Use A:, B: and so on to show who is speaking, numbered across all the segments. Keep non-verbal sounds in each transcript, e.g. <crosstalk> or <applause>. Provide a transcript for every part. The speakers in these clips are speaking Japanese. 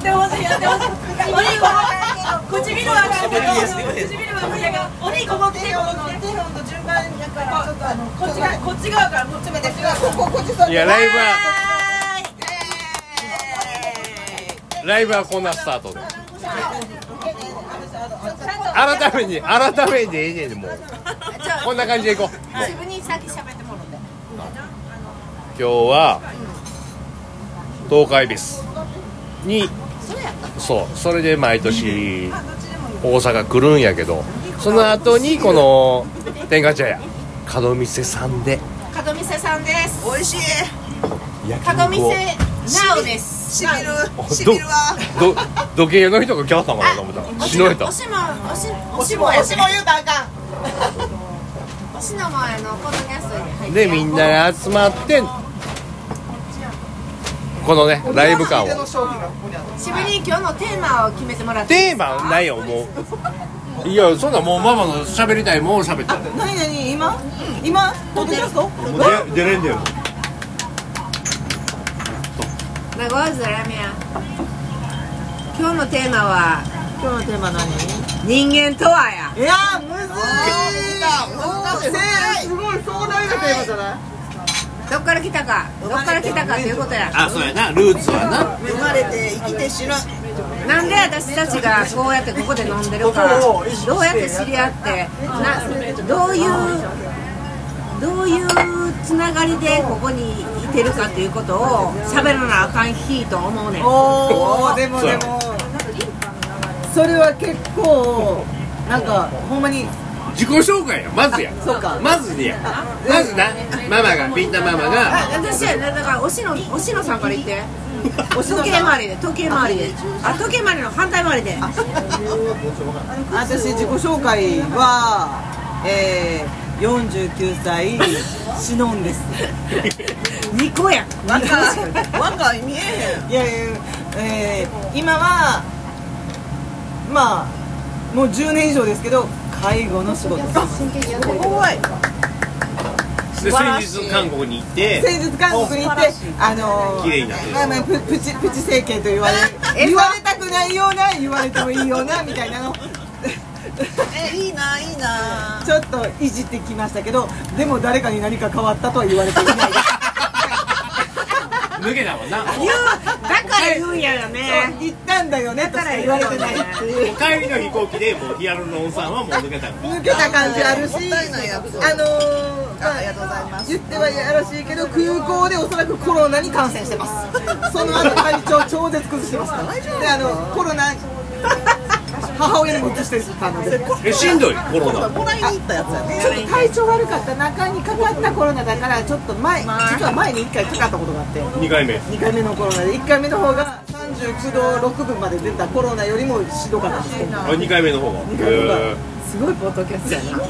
A: ってほしいやってほしいお兄ここ唇は唇はお兄ここ来てここ来て
B: 順番やからちょっとあの
A: こっち側こっち側からこっちまで
B: こここっちそう
C: いやライブはライブはこんなスタートで改めに改めにええねんもうこんな感じでいこう
A: 自分に先喋ってもらって
C: 今日は東海ベースにそう。それで毎年大阪来るんやけどその後にこの天下茶屋門店さんで。
A: 門店さんです。
B: 美味しい。
C: 焼
A: 門店
C: を
A: なおです。
B: しみる。
C: お
B: しみるわ。
C: どど時計の人が来はったんかなと思ったら死のえた。
A: おしもおしおしもや
B: おしも言うたらあかん。
A: おしの前のこのキャストに入って
C: でみんなが集まってこのねライブ感を。
A: しぶりに今日のテーマを決めてもらって。
C: テーマないよもう。いやそんなもうママの喋りたいもん喋って。
B: 何何今？今？ポッドキャスト
C: もう出出れんだよ。
A: なごわずラーメン屋今日のテーマは？
B: 今日のテーマ何？
A: 人間とはや。
B: いやむずいせすごい壮大なテーマじゃない？
A: どっから来たか？どっから来たかということや。
C: あそうやな。ルーツはな。
B: 生まれて生きて死ぬ
A: なんで私たちがこうやってここで飲んでるか？どうやって知り合って？などういうどういうつながりでここにいてるかっていうことを喋らなあかん日と思うねん。
B: おおでもでも。それは結構なんかほんまに
C: 自己紹介や。まずや。
B: そうか。
C: まずでや。まずな。ママがピンタママが。
A: あ私はね。だからおしのおしのさんから言って。<laughs> 時計回りで時計回りで。あ時計回りの反対回りで。
B: 私自己紹介はえー、49歳シノンです。<laughs>
A: 2個や。ん
B: 若い若い見えへん。いやいや、えー、今はまあもう10年以上ですけど介護の仕事です。怖い。
C: で先日韓国に行って
B: 先日韓国に行ってあのー、
C: 綺麗になって。る
B: まあまあププチプチ整形と言われ言われたくないような言われてもいいようなみたいな。の
D: えいいないいな。
B: ちょっといじってきましたけどでも誰かに何か変わったとは言われていないです
C: 抜けたもんな。
A: 言うだから言うんやよね。
B: 言ったんだよねとしか言われてないっていう
C: 帰りの飛行機でもうヒアルロン酸はもう抜けた
B: 抜けた感じあるしあのーま
D: ありがとうございます。
B: 言ってはやらしいけど空港でおそらくコロナに感染してます。その後体調超絶崩してますから。であのコロナ母親にも移してたので。
C: えしんどいコロナ。
D: もらいに行ったやつやね。
B: ちょっと体調悪かった中にかかったコロナだからちょっと前実は前に1回かかったことがあって。
C: 2回目。
B: 2回目のコロナで。1回目の方が39度6分まで出たコロナよりもしんどかったです。今
C: あ2回目の方が。
B: 二回目が
C: へ
B: すごいポッドキャストやな。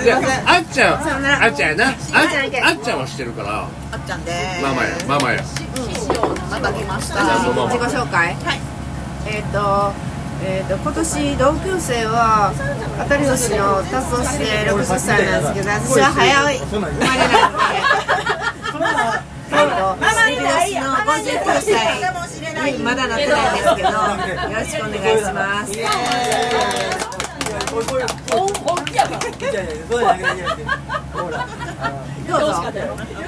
C: えであっちゃんあっちゃんやな。あ
A: あっちゃんいけ。
C: あっちゃんはしてるから。
D: あっちゃんで。
C: ママやママや。
D: また来ました。
A: 自己
C: マ
A: 紹介。はい。えっ、とえー、と今年同級生は当たり年の達夫して60歳なんですけど私は早い生まれなのでえっとビビ年の59歳にまだなってないんですけどよろしくお願いします。どうぞ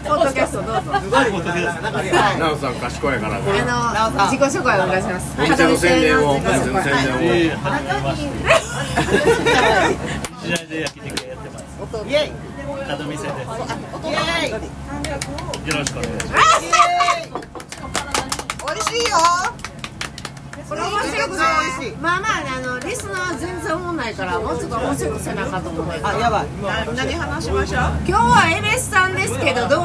A: ポッドキャストどうぞ。
C: なおさん賢いから。ね
A: あの自己紹介お願いします。
C: お店の宣伝をお店の宣伝を
E: 時代で焼肉やってます。
B: イエイ
E: 門店です。よ
B: イエイ
E: ろしくお願い。します。
D: 美味しい。よ
A: これ面白くないまあまああのリスナー全然思んないからもうちょっと面白くせなあかんと思う
B: あやばい。
D: な何話しましょう？
A: 今日はエベスさんですけどどん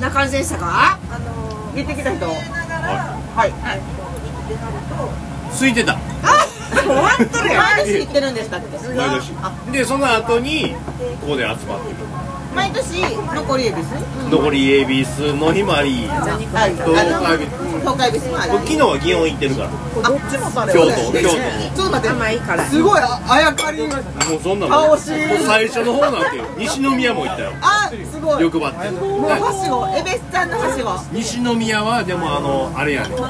A: な感じでしたか？
B: 行ってきた人。はい。
C: 空い。てた
A: あ終わっとるよ。<laughs>
B: 毎年行ってるんでしたっけ？
C: 毎年でその後にここで集まってる
B: 毎年残りエビス
C: 残りエビスの日もあり。
B: はい
C: 東海ビ
B: 東海エビスもある。
C: 僕昨日は祇園行ってるから。
D: どっちも
C: 京都。京
B: ちょっと待って。
A: 甘いから。
B: すごいああやかり。
C: 都もうそんな最初の方なんてよ西宮も行ったよ。
B: あすごい。
C: 欲張って。
B: もうはしごエベスちゃんのはしご
C: 西宮はでもあのあれやね。
D: う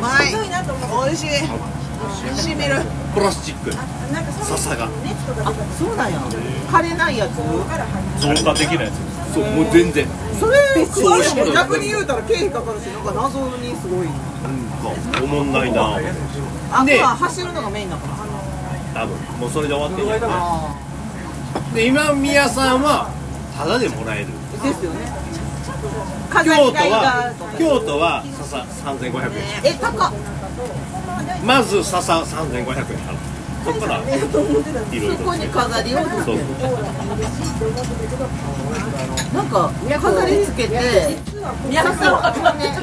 D: まい。美味しい。しみ。る
C: プラスチック。笹が。
B: あそうなんや。枯れないやつ？
E: 増加できないやつ。
C: そうもう全然。
B: それ逆に言うたら経費かかるしなんか謎にすごい。
C: おもんないな。
B: あ
C: で
B: 走るのがメインだから。
C: 多分。もうそれで終わってんや
B: あ
C: で今宮さんはタダでもらえる。
B: ーですよね。
C: 京都は京都は笹3500円。
B: え高っ
C: まず笹3500円払う。そこからいろいろ。
B: そこに飾りを
C: そう。
B: なんか飾りつけて笹をね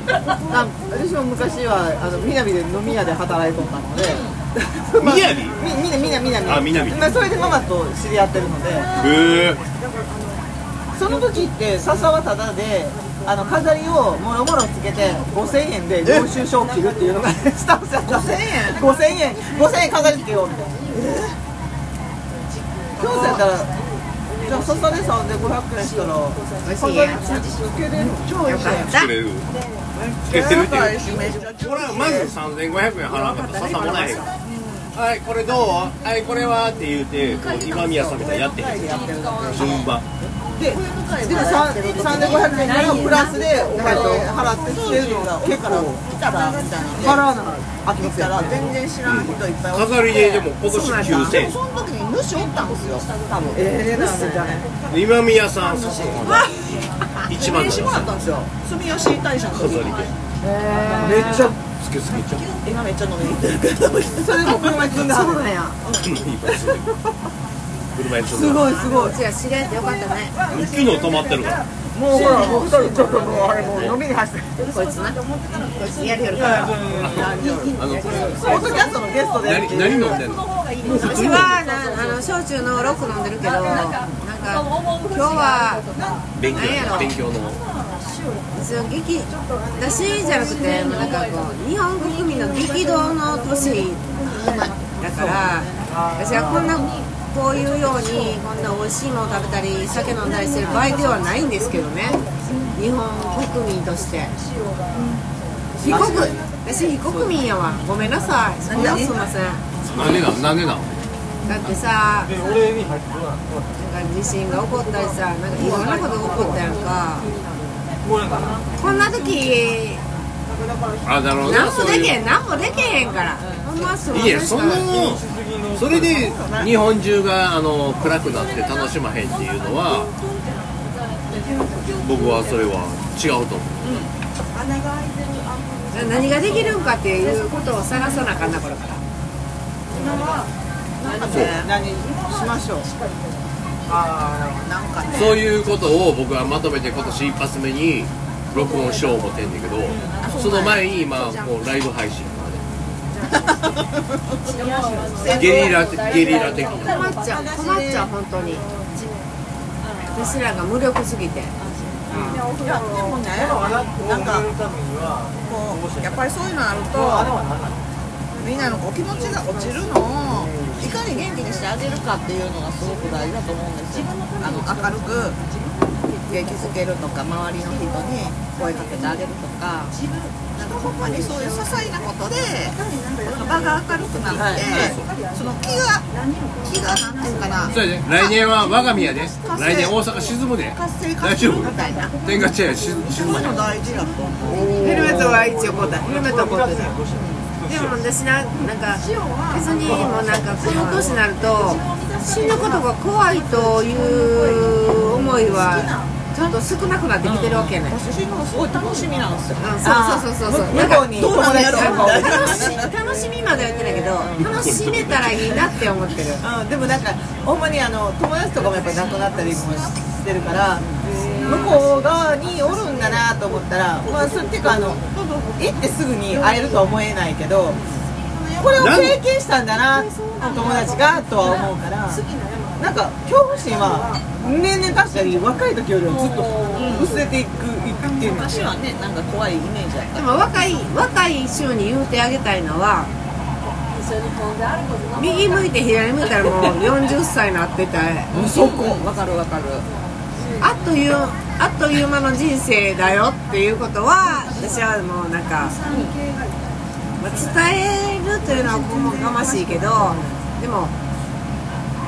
B: あ私も昔はあの南で飲み屋で働いとったので。
C: みやび
B: みみなみなみなみ
C: あ南。
B: まあそれでママと知り合ってるので。
C: へえ
B: その時って笹はタダであの飾りをもろもろつけて5000円で領収書を切るっていうのがスタッフさんが5000円？5000円。5000円飾りつけようみたいな。今日やったらじゃあ笹で3500円したら飾りつけれる超いい
A: よかった
C: つけてるっていうこれはまず3500円払わなかった。ら笹もらえへんからはいこれどう？はいこれは？って言うてこう今宮さんみたいにやってへん。順番
B: ででもさ3500円からプラスでお金払ってつけるのが結構
D: 来たらみたいな。
B: 払わなあきます
D: 来たら全然知らん人いっぱいおる。
C: 飾りででも今年9000円。
D: その時に主おったんですよ多分。
B: ええなんじゃない
C: 今宮さん笹 <laughs> 一番
D: 名刺もらったんですよ。住吉大社の時
C: 飾りで。
B: めっちゃ
C: つけすぎちゃう
D: 今めっちゃ飲みに行ってる。けど
B: それでも車に積んではる。
A: そうなんや <laughs>
C: 車に
B: すごいすごい。
A: うちは知り合えてよかったね。
C: 昨日止まってるから。
B: もうほらもう二人ちょっともうあれもう飲みに走って。る
A: こいつな。こいつやりよるか。ら
C: あの
B: ポッドキャストのゲストで。
C: 何何飲んでんの？
A: うちはなあの焼酎のロック飲んでるけどなんか今日は
C: 勉強
A: 何やろ。
C: 勉強の。
A: そう劇だしじゃなくてもうなんかこう日本国民の激動の年だから私はこんなこういうようにこんな美味しいものを食べたり酒飲んだりしてる場合ではないんですけどね。日本国民として。非国私非国民やわ。ごめんなさい。そんなすいません。
C: なんでなんなんでな。ん
A: だってさなんか地震が起こったりさなんかいろんなことが起こったやんか。こんな時
C: あなるほど。
A: 何もでけへん何もでけへんから。ほんますいません
C: いやそのそれで日本中があの暗くなって楽しまへんっていうのは僕はそれは違うと思う。
A: 何ができるんかっていうことを探さなあかんなこれから。
B: 何しましょう。
D: なんかね。
C: そういうことを僕はまとめて今年一発目に録音しよう思ってんだけどその前に今もうライブ配信ゲリラゲリラ的
A: 困っちゃう困っちゃう本当に。私らが無力すぎて。
D: いやでもねなんかこうやっぱりそういうのあるとみんなのこう気持ちが落ちるのをいかに元気にしてあげるかっていうのがすごく大事だと思うんですよ。あの明るく元気づけるとか周りの人に声かけてあげるとか。なんかほんまにそういう些細なことで場が明るくなってその気が気がなんていうかな。
C: それで来年は我が宮で来年大阪沈むで。
D: 活性化
C: 大丈夫？
D: するみたいな。
C: 天下茶屋沈沈
D: そう
C: まへん
D: いうの大事だと思う。
A: ヘルメットは一応こうだヘルメットはこうだでも私ななんか別にもうなんかこの年になると死ぬことが怖いという思いはちょっと少なくなってきてるわけね、うん、
D: 私のすごい楽しみなんですよ。
A: そうそうそうそうそう。
B: 向こうに友達
A: 楽し楽しみまでは言ってないけど楽しめたらいいなって思ってる。
B: うん、でもなんかほんまにあの友達とかもやっぱり亡くなったりもしてるから向こう側におるんだなと思ったらまあそっていうかあの行ってすぐに会えるとは思えないけどこれを経験したんだな友達がとは思うからなんか恐怖心は年々確かに若い時よりはずっと薄れていくいくっていう。
D: 昔はねなんか怖いイメージだった。
A: でも若い若い衆に言うてあげたいのは右向いて左向いたらもう40歳になってた。
B: そこ。わかるわかる。
A: あっというあっという間の人生だよっていうことは私はもうなんか、まあ、伝えるというのはこもがましいけどでも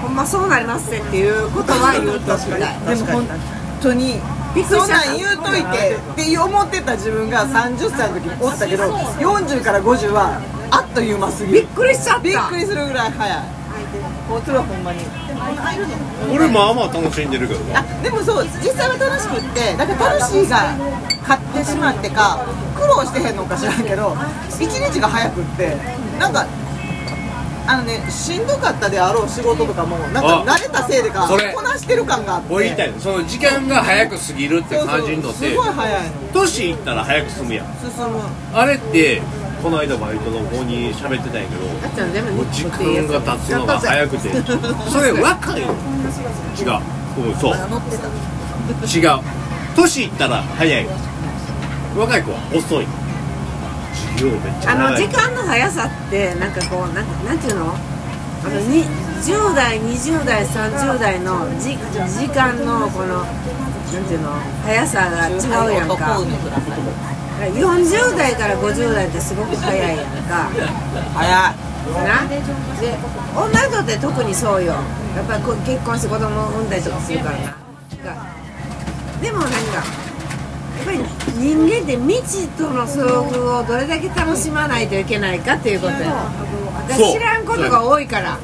A: ほんまそうなりますっていうことは言うときたい
B: でも本当にそんなん言うといてって思ってた自分が30歳の時におったけど40から50はあっという間すぎる。
A: びっくりしちゃった。
B: びっくりするぐらい早い。こうそれはほんまに。
C: 俺まあまあ楽しんでるけどな。
B: あでもそう実際は楽しくってだから楽しいが買ってしまってか苦労してへんのか知らんけど一日が早くってなんかあのねしんどかったであろう仕事とかもなんか
C: あ
B: 慣れたせいでか
C: それ。
B: こなしてる感があって。
C: 俺言いたい。のその時間が早く過ぎるって感じるのって。
B: すごい早いの。
C: 年いったら早く進むやん。
B: 進む。
C: あれってこの間バイトの子に喋ってたんやけど
A: あっちゃん全部
C: もう時間が経つのが早くて。それ若いの？違う。うんそう。違う。年いったら早い。若い子は遅い
A: あの時間の速さってなんかこうなんなんていうの？あのに10代20代30代のじ時間のこのなんていうの？速さが違うやんか。40代から50代ってすごく早いやんか。
B: 早い。
A: な？で女の人って特にそうよ。やっぱりこう結婚して子供を産んだりとかするからな。がでも何かぱり人間って未知との遭遇をどれだけ楽しまないといけないかっていうことや。だから
C: そう
A: 知らんことが多いから。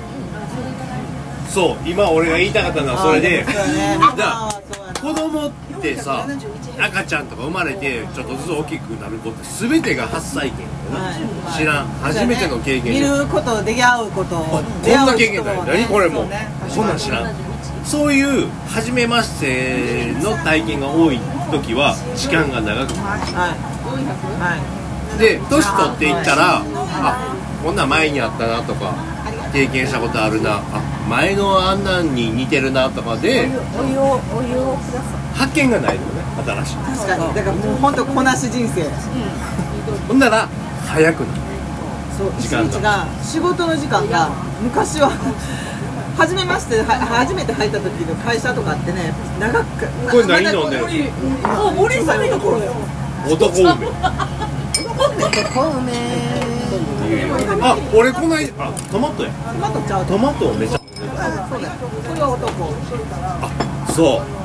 C: そう今俺が言いたかったのはそれで子供ってさ赤ちゃんとか生まれてちょっとずつ大きくなる子って全てが初体験やな。知らん。初めての経験。
B: 見ること出会うこと
C: あこんな経験ない。何これも
B: そうね。
C: こんなん知らんそういう初めましての体験が多い時は時間が長く
B: はいはい。
C: で年取っていったらあこんなん前にあったなとか経験したことあるなあ前のあんなんに似てるなとかで
A: お湯をお湯をくださ
C: 発見がないのね新しい。
B: 確かに。だからもう本当こなし人生。
C: ほんなら早くなる。
B: そう一
C: 時間が
B: 仕事の時間が昔は初めましては初めて入った時の会社とかってね長く
C: これ何飲んでる
B: もう森さんの頃よ。
C: 男梅。
A: い小梅。
C: あ俺こないあトマトや。
B: トマトちゃう。と
C: トマトをめちゃ
B: そうだよ。これは男。
C: そう。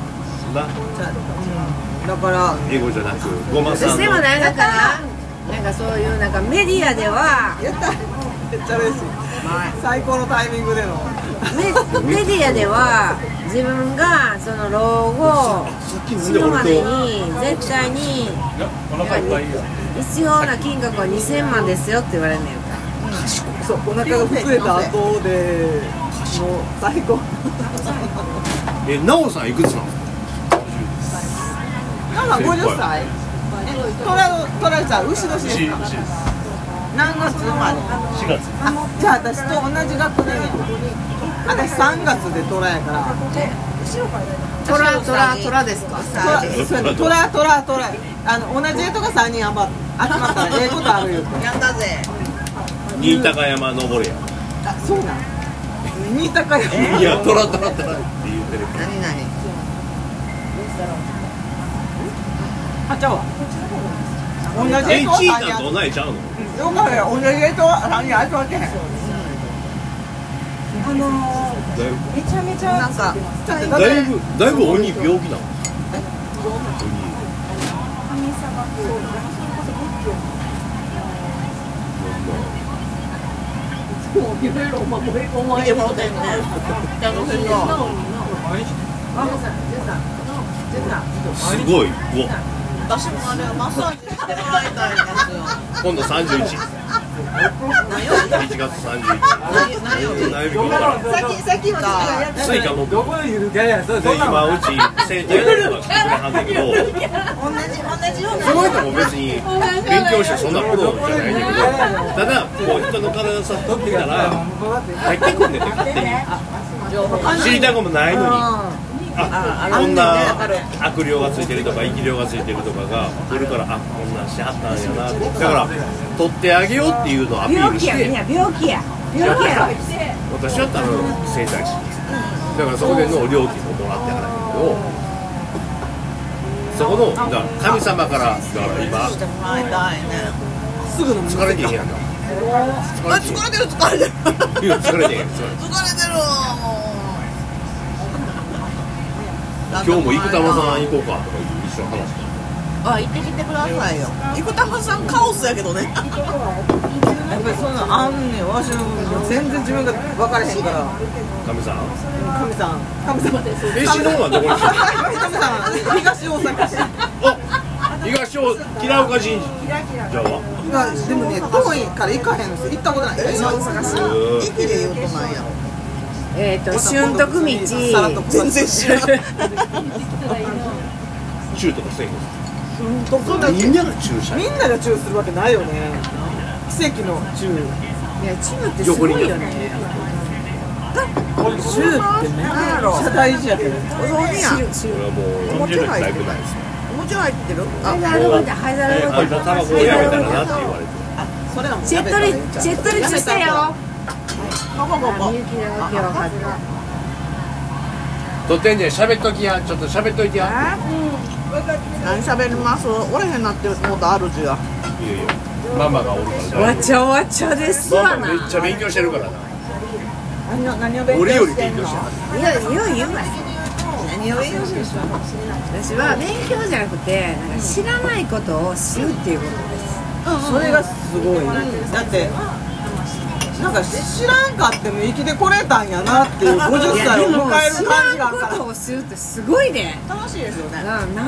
C: な
B: ちゃううんだから
C: 英語じゃなくごまさん
A: でもなんかかななんかそういうなんかメディアでは
B: やった。めっちゃ嬉しい。最高のタイミングでの
A: メメディアでは自分がその老後死ぬまでに絶対に必要な金額は2000万ですよって言われるのよ。
B: そうお腹が膨れた後でもう最高。
C: えなおさんいくつなの？
B: なんか50歳。トラトラちゃん牛年ですか？何月生まれ
E: ？4月。
B: あじゃあ私と同じ学年や私3月でトラやから。
A: トラトラトラですか？
B: トラそうやねトラトラトラ。あの同じ絵とか3人集ま集まったらええことあるよ。
D: やったぜ。
C: 新高山登れや。
B: あそうなん？新高山。
C: いやトラトラトラ。って言ってる
D: 何何？
B: あちゃうわ。同じ
C: え
B: 絵と
C: チータ
B: 3人
C: と同いちゃうの？
B: よかったよ同じ絵と3人集まってへん
C: だいぶ
D: めちゃめちゃなんか
B: だ
C: だいぶだいぶ鬼病気なの？すごい。
D: 私もあれマッサージしてもらいたいんですよ
C: 今度31
D: 何よ
C: 1月31日
D: さっきさっきまで
C: スイカも
F: どこでゆる
C: 今うち生徒役とか来てくれはんだけど
D: 同じ同じような
C: その人も別に勉強してそんなプロじゃないんだけどただこう人の体さ取ってきたら入ってくんねんて知りたくもないのにあこんな悪霊がついてるとか生き霊がついてるとかが来るからあこんなんしはったんやな。だから取ってあげようっていうのをアピールして。
A: 病気や病気や。病気や。ろ
C: 私は多分整体師。だからそこでの料金ももらってはらへんけどそこのだ神様からだから今
B: すぐの
C: 疲れてへんやんか
D: あ疲れてる疲れてる。疲れてる
C: 疲れてへん。疲れて <laughs> 今日も生田間さん行こうかとか一緒に話して。
D: あ行ってきてくださいよ。生田さんカオスやけどね。
B: やっぱりそんなんあんねんわしの全然自分が分からへんから。
C: 神さん？
B: 神さん。神様です。
C: 飯の方はどこにしてる
B: 神さん東大阪市
C: お東大平岡神社じゃあ
B: がでもね遠いから行かへんのです行ったことない東大阪市駅で言うとなんや
A: えっ、と春徳道
B: 全然知らない。
C: チューとかせえへん
B: どこだっけ
C: みんなが注射
B: みんながチューするわけないよね。奇跡のチュー。
A: いやチムってすごいよね。
B: チューってめっちゃ大事やけど。
D: お雑煮や。ん
A: 汁汁
C: 俺はもう40年だいぶないです
D: もちろん入ってる？
A: ハイザーローでハイザーロ
C: えあいつ
A: ーで
C: タバコをやめたらなって言われて
B: それはもう
A: チェットリチェットリッチしたよみゆきの今日は
C: とってんじゃん喋っときやちょっと喋っといてや。
D: 何喋ります？おれへんなってもうと主が
C: いやいや。ママがおるから
A: わちゃわちゃですわな。
C: ママめっちゃ勉強してるからな。
B: 何を何を勉強
C: 俺より
B: してんの？
C: 勉強してる
A: いやいや言うわ
D: 何を言うんでしょ
A: 私は勉強じゃなくてなんか知らないことを知るっていうことです。
B: それがすごい。だってなんか知らんかっても生きてこれたんやなっていう50
A: いや
B: 歳を迎える
A: 知
B: 感じが
A: らん
B: あるから
A: ことを知るってすごいね。
D: 楽しいですよね。
A: ななんねん。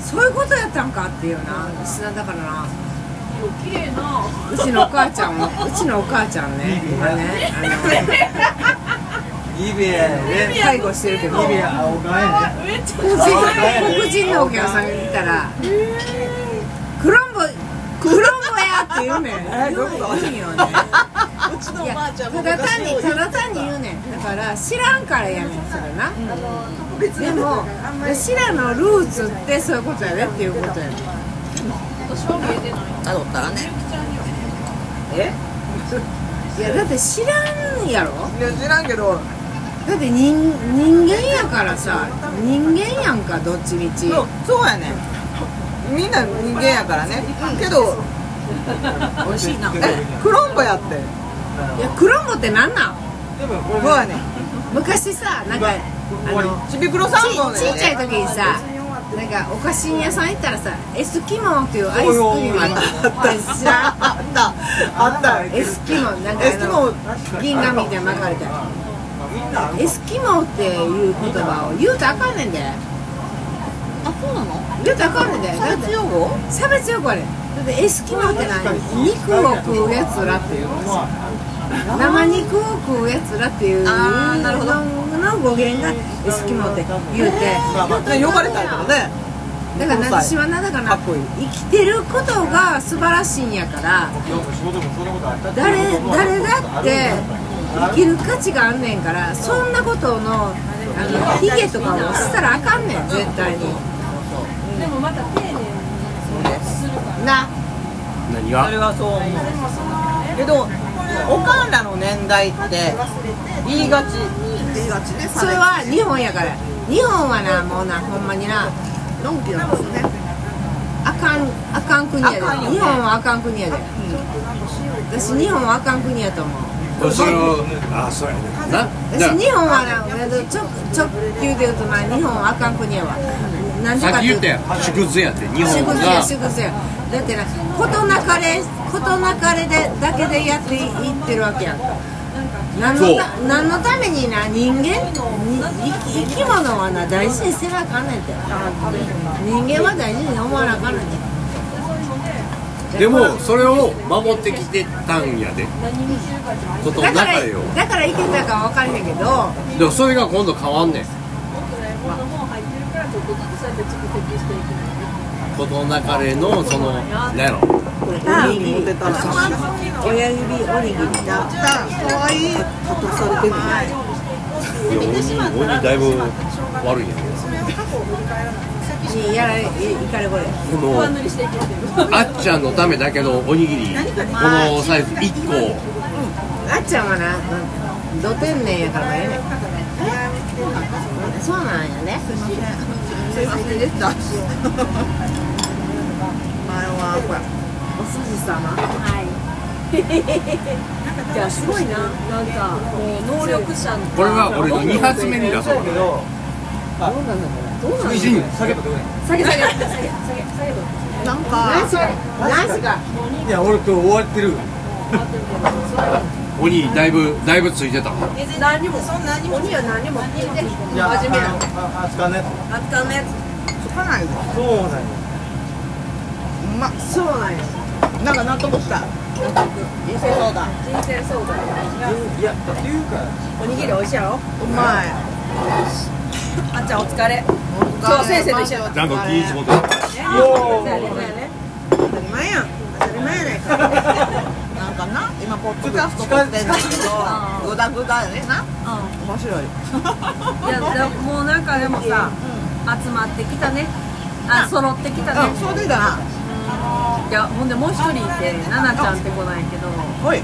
A: そういうことやったんかっていうな知らんだからな。うちのお母ちゃんもうちのお母ちゃんね今ねあの介護してるけど。黒人黒人のお客さんがいたら「クロンボクロンボや!」って言うねん。言うんよね。
D: うちの
A: いや
D: おばあちゃんも
A: ただ単にただ単に言うねん。だから知らんからやねんそれな。でも知らのルーツってそういうことやでっていうことやねん。
D: たどったらね。
B: え？
A: いやだって知らんやろ？
B: いや知らんけど。
A: だって人人間やからさ人間やんかどっちみち。
B: そうそうやねみんな人間やからね。けど
A: 美味しいな。
B: えクロンボやって
A: いやクロンボってなんなん？
B: そうやね。
A: 昔さなんかあの
B: ちびくろさん
A: ちちっちゃい時にさなんかお菓子屋さん行ったらさエスキモンっていうアイスクリームあった知らん？
B: あった。あった。
A: エスキモンなんか
B: エスキモン。
A: あの銀紙で巻かれたエスキモンっていう言葉を言うとあかんねんで。
D: あそうなの？
A: 言うとあかんねんで。だって
D: 用語？
A: 差別用語あれ。だってエスキモンって何？肉を食うやつらっていう。んですよ生肉を食うやつらっていう
D: なるほど。
A: の語源がエスキモンって言うて。
B: まあまあ呼ばれたんやけどね。
A: だから私はなだから
B: かっこいい
A: 生きてることが素晴らしいんやから誰誰だって生きる価値があんねんからそんなことのあのヒゲとかをしたらあかんねん絶対に。な。
C: 何
B: それ
C: が
B: はそう思う。けどおかんらの年代って言いがち。
D: 言いがちね
A: それは日本やから。日本はなもうなほんまにな
D: のんきなんですね。
A: あかんあかん国やで。日本はあかん国やで、私日本はあかん国やと思う。
C: それをあそうやね。
A: 私日本はな直直球で言うとな日本はあかん国やわ。なんで
C: あさっき言
A: かっ
C: たやん。縮図やって日
A: 縮
C: 本が。
A: 図や縮図や。だってな事なかれ事なかれでだけでやっていってるわけやんか。何のた何のためにな人間に生き物はな大事にせなあかんねんて。人間は大事に思わなあかんねん。て
C: でもそれを守ってきてたんやで。ことの
A: だから
C: 中でよ。
A: だからいけたか分からへんけど。
C: でもそれが今度変わんねん。ことの中でのその何やろ
A: おにぎり
B: 持ってたら
A: 親指おにぎり
D: やったかわいい
B: カトされてるね
C: いや鬼鬼だいぶ悪いやん
A: にやらいかれこれ
C: このあっちゃんのためだけのおにぎりこのサイズ1個うん
A: あっちゃんはなど天然やからええねんそうなんやね
D: すいませんすいませんでした前はこれ
G: おすじ様。はい。<laughs> いやすごいな。なんかもう能力者
C: これは俺の2発目に出そう。推進
G: 下げ下げ下げ下げ下げ
D: なんか
G: ナイスが。
F: いや俺今日終わってる
C: 鬼だいぶだいぶついてた。
G: 何にもそんなにも。鬼は何にも。聞いて
F: いや
G: 真面目や
F: 扱うね
G: 扱うのやつ
D: つかないぞ
F: そうなんや。
D: うま。っ
G: そうなんや
D: なんか納得した？人生そうだ
G: 人生相談。
F: いやっていうか。
G: おにぎり美味しいやろ？
D: うまい
G: あっちゃんお疲れ。今日先生と一緒やった
C: ちゃんと気ぃつもて
G: そうやねそうやね。当たり前やん。当たり前やないか。<laughs>
D: なんかな？今ポッドキャスト撮ってんだけどグダグダやねな。面白い。
G: いやだもうなんかでもさ集まってきたね。あ揃ってきたね。
D: うんそうでだない
G: やほんでもう一人いて奈々ちゃんって子なんやけど
D: おい。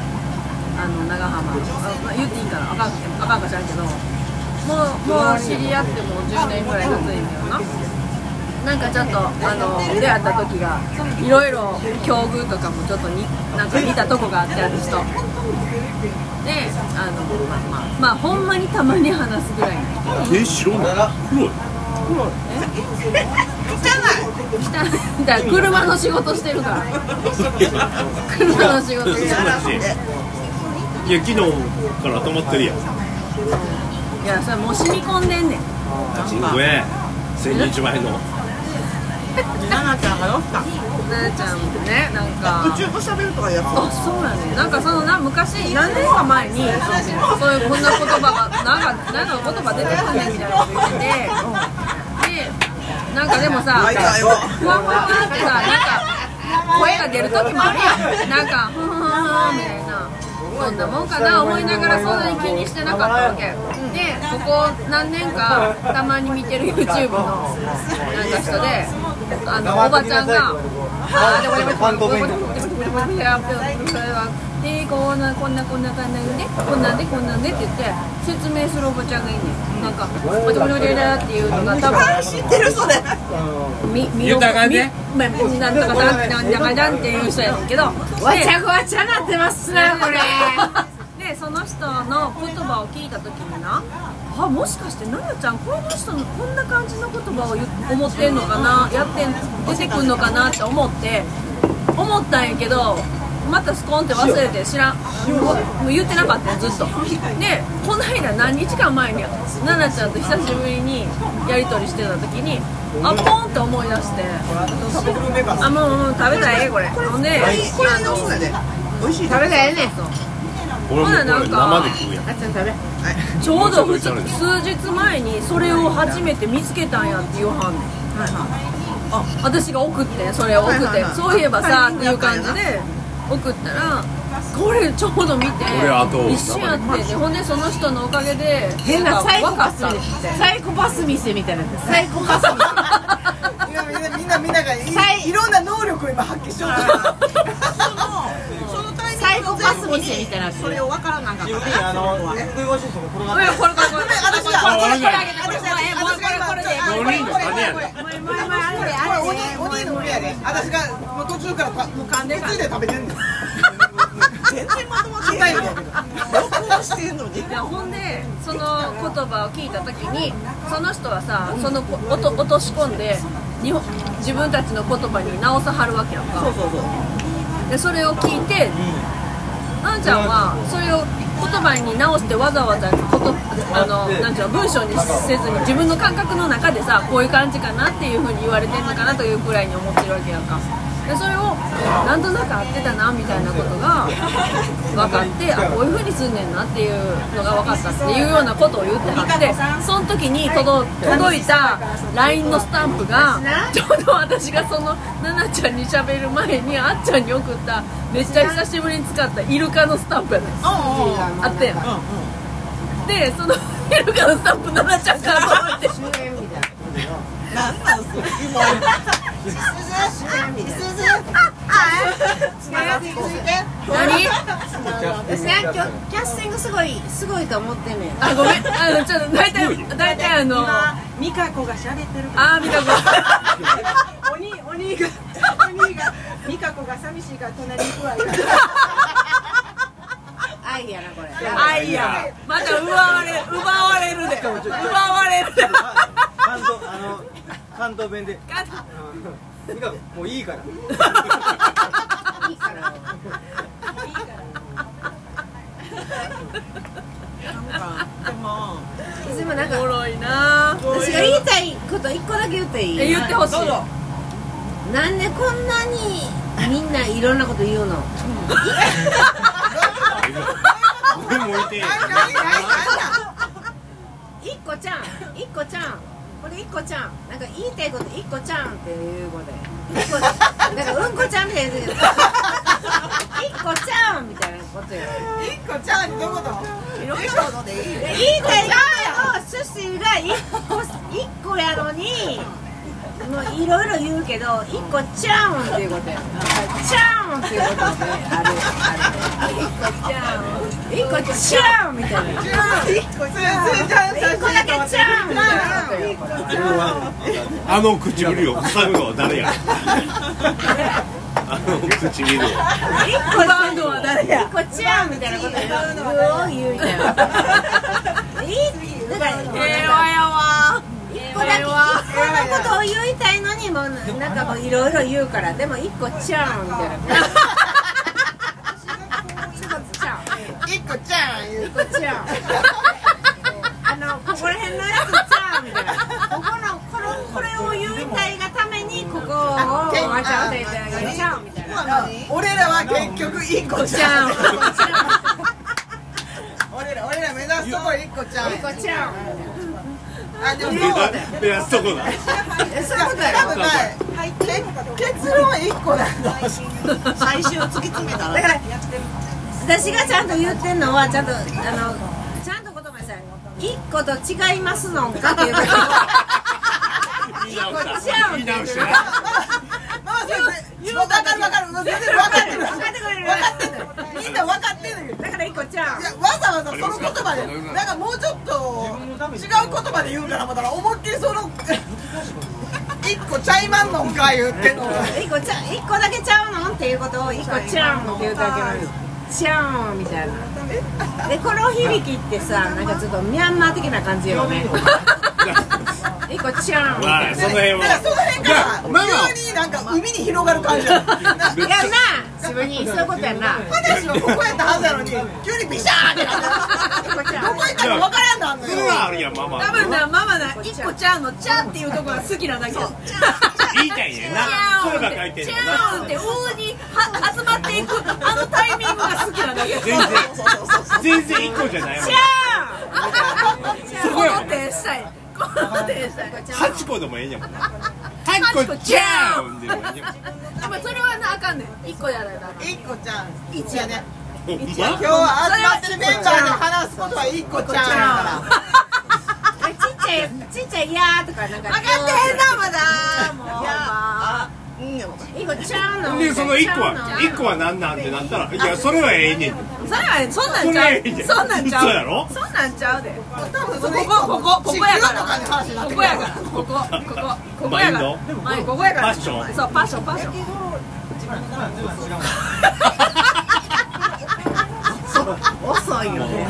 G: あの長浜。あまあ言っていいかな。あかんあかんかしらんけどもうもう知り合ってもう10年ぐらい経つんだよな。なんかちょっとあの出会った時がいろいろ境遇とかもちょっとになんか似たとこがあって私とであのまあまあまあほんまにたまに話すぐらいの
C: え白な黒い。<laughs>
G: 汚いだから車の仕事してるから。車の仕事してる
H: いや昨日から止まってるやん。
G: いやそれもう染み込んでんねん。
H: チンコへ千日前の。
D: 奈々ちゃんがどうした。
G: ななちゃんねなんか。
D: 宇宙と喋るとかやつ。
G: あそうやね。なんかそのな昔何年か前にそういうこんな言葉がなんかなんか言葉出てくんねんみたいなこと言ってて。でなんかでもさふわふわってさなんか声が出る時もあるやん。なんかふんふんふんみたいな。こんなもんかな思いながらそんなに気にしてなかったわけ。でここ何年かたまに見てる YouTube のなんか人であのおばちゃんがあーでもでも
F: ファントメイン
G: でこんなこんなこんな感じでねこんなんでこんなんでって言って説明するおばちゃんがいいねんなんか「おちょこちょこちょこ」っていうのが多分
D: 知ってるそれ。
G: みみ
C: 豊かね
G: みまなんとかさんなんだかじゃんっていう人やねんけどわちゃわちゃなってますねこれ。でその人の言葉を聞いた時になあもしかして奈々ちゃんこの人のこんな感じの言葉を言思ってんのかなやってん出てくんのかなって思って思ったんやけどまたスコンって忘れて知らん。もう言ってなかったよずっと。でこの間何日間前に奈々ちゃんと久しぶりにやり取りしてた時にあポンって思い出して。あもうもう食べたらええこれ。ほんで
D: これの
G: 食べたらええねん。
C: 俺もこれ
G: なんか
C: 生で食うやん。
G: あっちゃん食べ。ちょうど数日前にそれを初めて見つけたんやって言わはんねんあ私が送ってそれを送って、
D: はいはいはい
G: そういえばさっていう感じで送ったらこれちょうど見て
C: 俺あと
G: 一緒やってで。ほんでその人のおかげで
A: 変なサイコパス店サイコパス店みたいなサイコパス。<laughs> 店
B: みんなみんなみんなみんながい
A: はい
B: いろんな能力を今発揮しようとしてる
D: そのタイ
A: サイコ
D: ミング
A: パス店みたいにな
D: それを分からなかった
F: 自分にあの食い越しその転が
G: これこれこれこれ。
B: 私が
C: あ俺が
G: これえもうこれ。これで
C: 4人の種やね。
G: これこれこれ
B: これ
G: あれ
B: 鬼鬼の上やで。私がもう途中からたもう噛んでついで食べてんの <laughs>
D: 全然まとまって
B: 硬いんだけど
D: 録音してんのに
G: いやほんでその言葉を聞いた時にその人はさそのこ落と落とし込んで日本自分たちの言葉に直さはるわけやんか。
B: そうそうそう。
G: でそれを聞いてあんちゃんはそれを言葉に直してわざわざことあのなんちゃう文章にせずに自分の感覚の中でさこういう感じかなっていうふうに言われてるのかなというくらいに思ってるわけやんか。でそれをなんとなく合ってたなみたいなことが分かってあこういうふうにすんねんなっていうのが分かったっていうようなことを言ってはってその時に届届いた LINE のスタンプがちょうど私がその奈々ちゃんに喋る前にあっちゃんに送っためっちゃ久しぶりに使ったイルカのスタンプやねんあって。んでそのイルカのスタンプ奈々ちゃんから届いて。<laughs>
D: なんなんそれ
G: 何
A: 私ね今日キャスティングすごいすごいと思ってんねん。
G: あごめん。あのちょっと大体大体あの
I: 美香子がしゃれてるから。
G: あー美香子
I: お兄お兄がお兄が美香子が寂しいから隣に行くわよ。
A: 愛やなこれ。
G: 愛や。また奪われ奪われるで。奪われるで
F: 関東弁で。うん。いいかもういいから。
A: いいから。
B: でも
A: でもなんか
G: おもろいな。
A: 私が言いたいこと一個だけ言っていい？
G: え言ってほしい。
A: なんでこんなにみんないろんなこと言うの？<laughs> 一個ちゃん一個ちゃんこれ一個ちゃん。なんか言いたいこと一個ちゃんっていうことで。一 <laughs> 個なんかうんこちゃんみたいなやつ一個ちゃんみたいなこと？よ
B: 一個ちゃんどういうこといろいろのでいい
A: 言いたいことを趣旨が一個一個やのにもういろいろ言うけど一個ちゃうんっていうこと。やちゃうんっていうこと。であるある一個ちゃうん一個ちゃうんみたいな
B: 一個ちゃん
A: 一個だけちゃうんみたいな
E: あの唇を塞ぐのは誰やあの唇を
A: 一個バンドは誰や一個ちゃうんみたいなこと。を言うみたい。いいだから
G: ええわやわ
A: 個だけ一個のことを言いたいのにもうなんかもういろいろ言うからでも一個ちゃうんみたいな。一個ちゃうん
B: 一個ちゃん言う
A: 一個ちゃうんあのここら辺のやつちゃうみたいなここのこのこれを言いたいがためにここをわちゃわちゃいただちゃうみたいな。
B: 俺らは結局一個ち
A: ちゃう
B: 俺ら俺ら目指すとこ一個ちゃん
A: 一個ちゃう
B: あでも
E: 目指目指すとこだ。
A: えそういうことやろ
B: 多分ね結論は一個なんだ。
D: 最終突き詰めたら
A: だから私がちゃんと言ってんのはちゃんとあのちゃんと言葉にしたら一個と違いますのんかっていう。こと
E: 言い直した。言い直した。
B: まあ言う分かる分かる。全然分かってる。
A: 分かってくれる
B: 分かってる。みんな分かってる。
A: だから一個ちゃう
B: いやわざわざその言葉で。なんかもうちょっと違う言葉で言うから思ったら思いっきりその <laughs> 一個ちゃいまんのんか言ってんの。
A: 一個ちゃ一個だけちゃうのっていうことを一個ちゃうんって言うだけなのちゃうんみたいな。でこの響きってさなんかちょっとミャンマー的な感じよね。一個ちゃうん。みたいな
E: まあその辺
B: だからその
E: は
B: 辺から急になんか海に広がる感じやな
A: やんな自分にそういうことやんな
B: 話のここやったはずやのに急にビシャーってなって
A: 一個ちゃう
B: どこ行ったか分からんなんのよ。
E: それはあるやんママ。
G: 多分なママな一個ちゃんのちゃんっていうところが好きなだけ
E: 言いたいねんな。それば書いてん
G: ち
E: のな。
G: ゃうんって大には集まっていくあのタイミングが好きなだけ
E: 全然全然一個じゃないもん。
G: ちゃんこの手したい。この手したい。
E: 八個でもええんやもん。な八個ちゃうん。で
G: でもそれはなあかんねん。一個やらなあかん
B: 一個ちゃん一やね。
E: ほんま？
B: 今日は集まってるメンバーで話すことは一個ちゃんやから。
A: ちっちゃいちっちゃい「やー」とかなんか
G: 分かってへんなまだ。もう
B: いやあうんよ
A: 一個ちゃうの。
E: でその一個は一個は何なんってなったらいやそれはええねん
G: それはそんなんちゃ
E: それはいいじゃ
G: うんそんなんちゃう。
E: 嘘やろ？
G: そんなんちゃうで。
B: 多分
G: ここここここやから。ここやから。ここここここやから。
E: マイン
G: はい。ここやから。
E: パッション？
G: そうパッションパッション。
D: 遅いよね。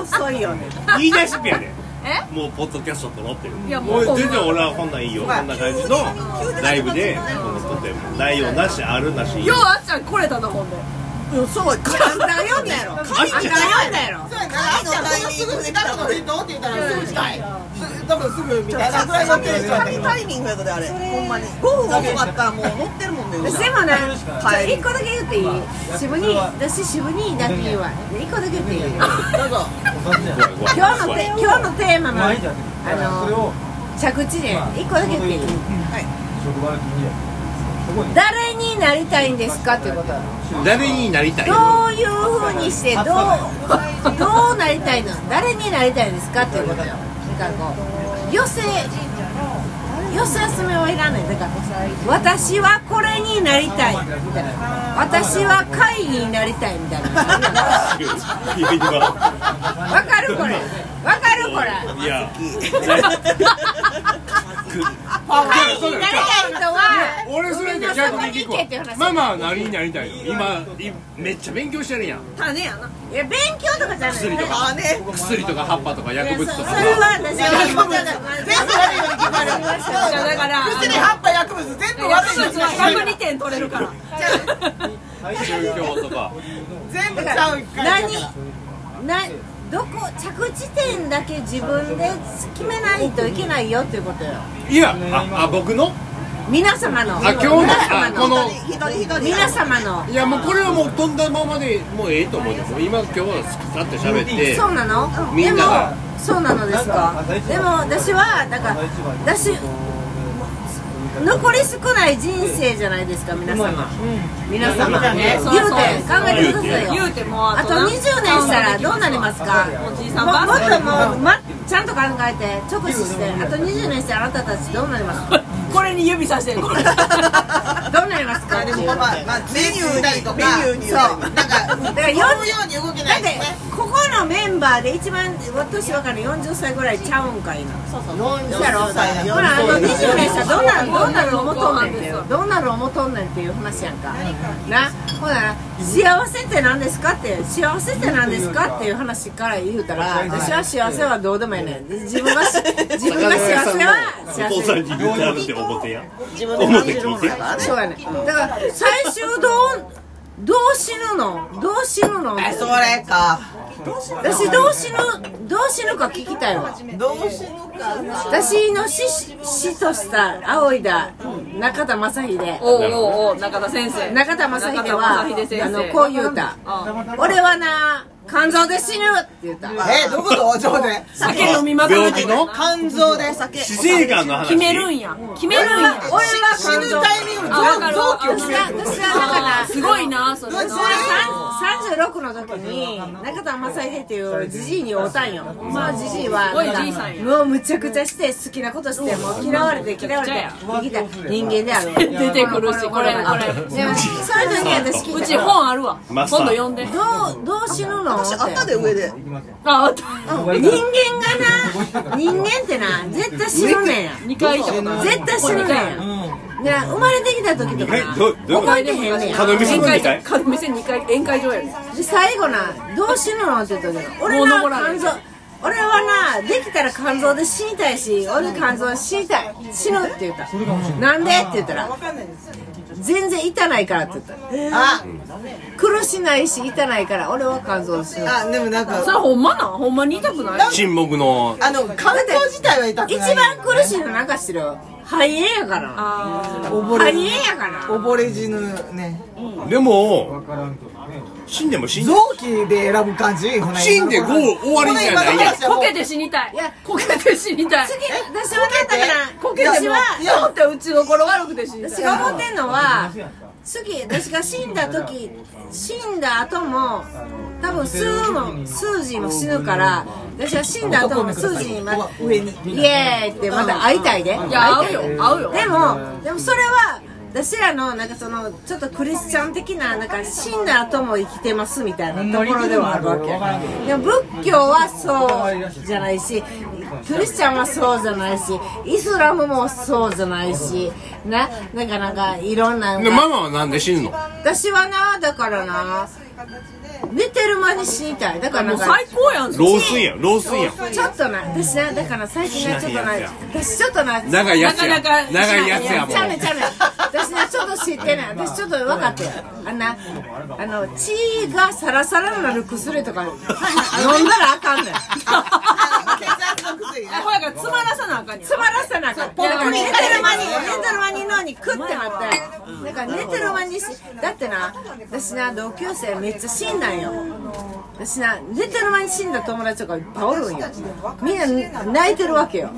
D: 遅いよね。
E: 言い出しっぺやで。
G: え？
E: もうポッドキャスト撮ろうって
G: いやもう。
E: もう全然俺はこんなんいいよ。こんな感じのライブでこの撮って内容なしあるなし。
G: ようあっちゃん来れたなほんで
D: そうあんたが読んだやろ
E: あっちゃん
A: やろ
B: そうやなあんちゃんそのすぐ近くの人って言ったらすぐ近いす多分すぐみたいなぐらいのテンションやったけど。
D: タイミングやであれ。ほんまに。5分遅かったらもう乗ってる。もんね
A: でもね、ちょ一個だけ言っていい？渋に私渋にだけ言うわ。一個だけ言っていい？今日のテ今日のテーマのあの
F: を
A: 着地で一個だけ言っていい？
F: 職場の君でそこに
A: 誰になりたいんですか？っていうこと。
E: 誰になりたい
A: どういうふうにしてどう <laughs> どうなりたいの？誰になりたいんですか？っていうことよ。なんかこう寄せ寄よそ休めはいらない。だから私はこれになりたい。みたいな私は会議になりたいみたいな。わかるこれ。わかるこれ。
E: いや。<laughs>
A: 会議になりたい人は
C: 逆に聞くわママは何になりたいの？今いめっちゃ勉強してるやん。
G: 種やな。い
A: や勉強とかじゃない。
C: 薬とか。薬とか葉っぱとか薬物とか。
A: そそれは私は
B: 全部悪いの決まる
G: じゃあだから
B: 薬葉っぱ薬物全部悪いの
G: 薬物は102点取れるから。
C: 宗教とか
B: 全部ちゃうから
A: 何などこ着地点だけ自分で決めないといけないよっていうことよ
C: いやああ僕の
A: 皆様の。
C: あ今日のあこの。
B: 一人一人
A: 皆様の。
C: いやもうこれはもう飛んだままでもうええと思うよ。もう今今日はさって喋って。
A: そうなの？
C: みんなが。
A: でもそうなのですか？でも私はだから私残り少ない人生じゃないですか皆様。皆様。言うて考えてくださいよ。
G: 言うて。も
A: あと20年したらどうなりますか？
G: おじいさん
A: ももっ
G: ばあさん
A: ともう、ま、ちゃんと考えて直視してあと20年したらあなたたちどうなりますか？
G: これに指さして。るこれ
A: どうなりますか？っていう
B: まあまあメニューにとか。メニューに
A: そう。
B: なんか
A: だ
B: ように動け
A: だって
B: ないですね。
A: ここのメンバーで一番年若いの40歳ぐらいちゃうんかいな。そうそうやろほらあと20年したらどうなるどうなる思とんねんっていうどうなる思とんねんっていう話やんか。な？ほら幸せって何ですかって幸せって何ですかっていう話から言うたら私は幸せはどうでもいいねん。自分がし自分が幸せは幸
E: お父さん
A: せ。
E: に言ってあるって思ってや
B: 自分で感じるものだからね
A: そうやねだから最終どうどう死ぬの？どう死ぬの？
B: えそれか
A: 私どう死ぬどう死ぬか聞きたいわ。
B: どう死ぬか
A: 私の死死とした仰いだ中田正秀。
G: おうおうおう中田先生。
A: 中田正秀
G: 中
A: はあのこう言うた「俺はな肝臓で死ぬ」って言った。
B: えどこど上で
G: 酒飲みまくる
C: 病気の？
B: 肝臓で酒。
E: 死生観の話。
G: 決めるんや。決めるんや。
A: 俺は
B: 死ぬタイミング臓器を決める。
A: 私はだから
G: すごいなそれ。
A: 私は36の時に中田正秀っていうじじいに会うたんよ。まあじじいはもうむちゃくちゃして好きなことしてもう嫌われて嫌われて。生きた。人間である。
G: 出てくるしこれこれ。
A: でもそういう時に私聞
G: うち本あるわ。今度読んで。
A: どうどう死ぬの？って
B: 赤で上で。
G: ああった
A: 人間がな。人間ってな絶対死ぬねんや。
G: 2回とある
A: 絶対死ぬねんや。で生まれてきた時とか覚えてへんねんや。
E: 角見せ
G: 宴会
E: 2回。
G: 場店2回宴会場や。で
A: で最後などう死ぬの？って言った時俺肝臓俺はなできたら肝臓で死にたいし俺肝臓で死にたい。死ぬって言った。なんで？って言ったら全然痛ないからって言った。
B: あ
A: 苦しないし痛ないから。俺は肝臓で死ぬ
B: あでもなんか
G: それほんまなん？ほんまに痛くない？
C: 沈黙の。
B: あの肝臓自体は痛く
A: 一
B: ない。
A: 番苦しいのなんか知る？肺炎やから。
G: あ
A: 肺炎やから。
B: 溺れ死ぬね。
C: でも死んでも死んで
B: 臓器で選ぶ感じ？
C: 死んでこう終わりじゃないや
G: こけて死にたい。こけて死にたい。
A: 次私はな。んだから
G: こけても
A: 私は
G: だってうちの頃悪くて死にたい。
A: 私が思ってんのは次私が死んだ時死んだ後も多分数も数字も死ぬから私は死んだ後も数字にま
B: 上に。
A: イエーイってまた会いたいで。
G: いや合
A: 会
G: うよ。合うよ。
A: でもでもそれは私らのなんかそのちょっとクリスチャン的ななんか死んだ後も生きてますみたいなところではあるわけ。でも仏教はそうじゃないしクリスチャンはそうじゃないしイスラムもそうじゃないしななんかなんかいろんな
C: でママはなんで死ぬの？
A: 私はなだからな寝てる間に死にたい。だから
G: もうん
A: なか
G: 最高やん
C: 老衰やん老衰やん。
A: ちょっとな私なだから最近なちょっとな私ちょっとな
C: 長いやつや。
G: なかなか
C: 長いやつやもん
A: ちゃうねんちゃうねん私ねちょっと知ってない私ちょっと分かって。るあんなあの血がサラサラになる薬とか <laughs> 飲んだらあかんねん <laughs> <laughs>
G: ほやから詰まらさなあかんやん。
A: 詰まらせなあかん。寝てる間に <laughs> 寝てる間に脳にクッてなってだから寝てる間にしだってな私な同級生めっちゃ死んだんよ。私な寝てる間に死んだ友達とかいっぱいおるんよ。みんな泣いてるわけよ。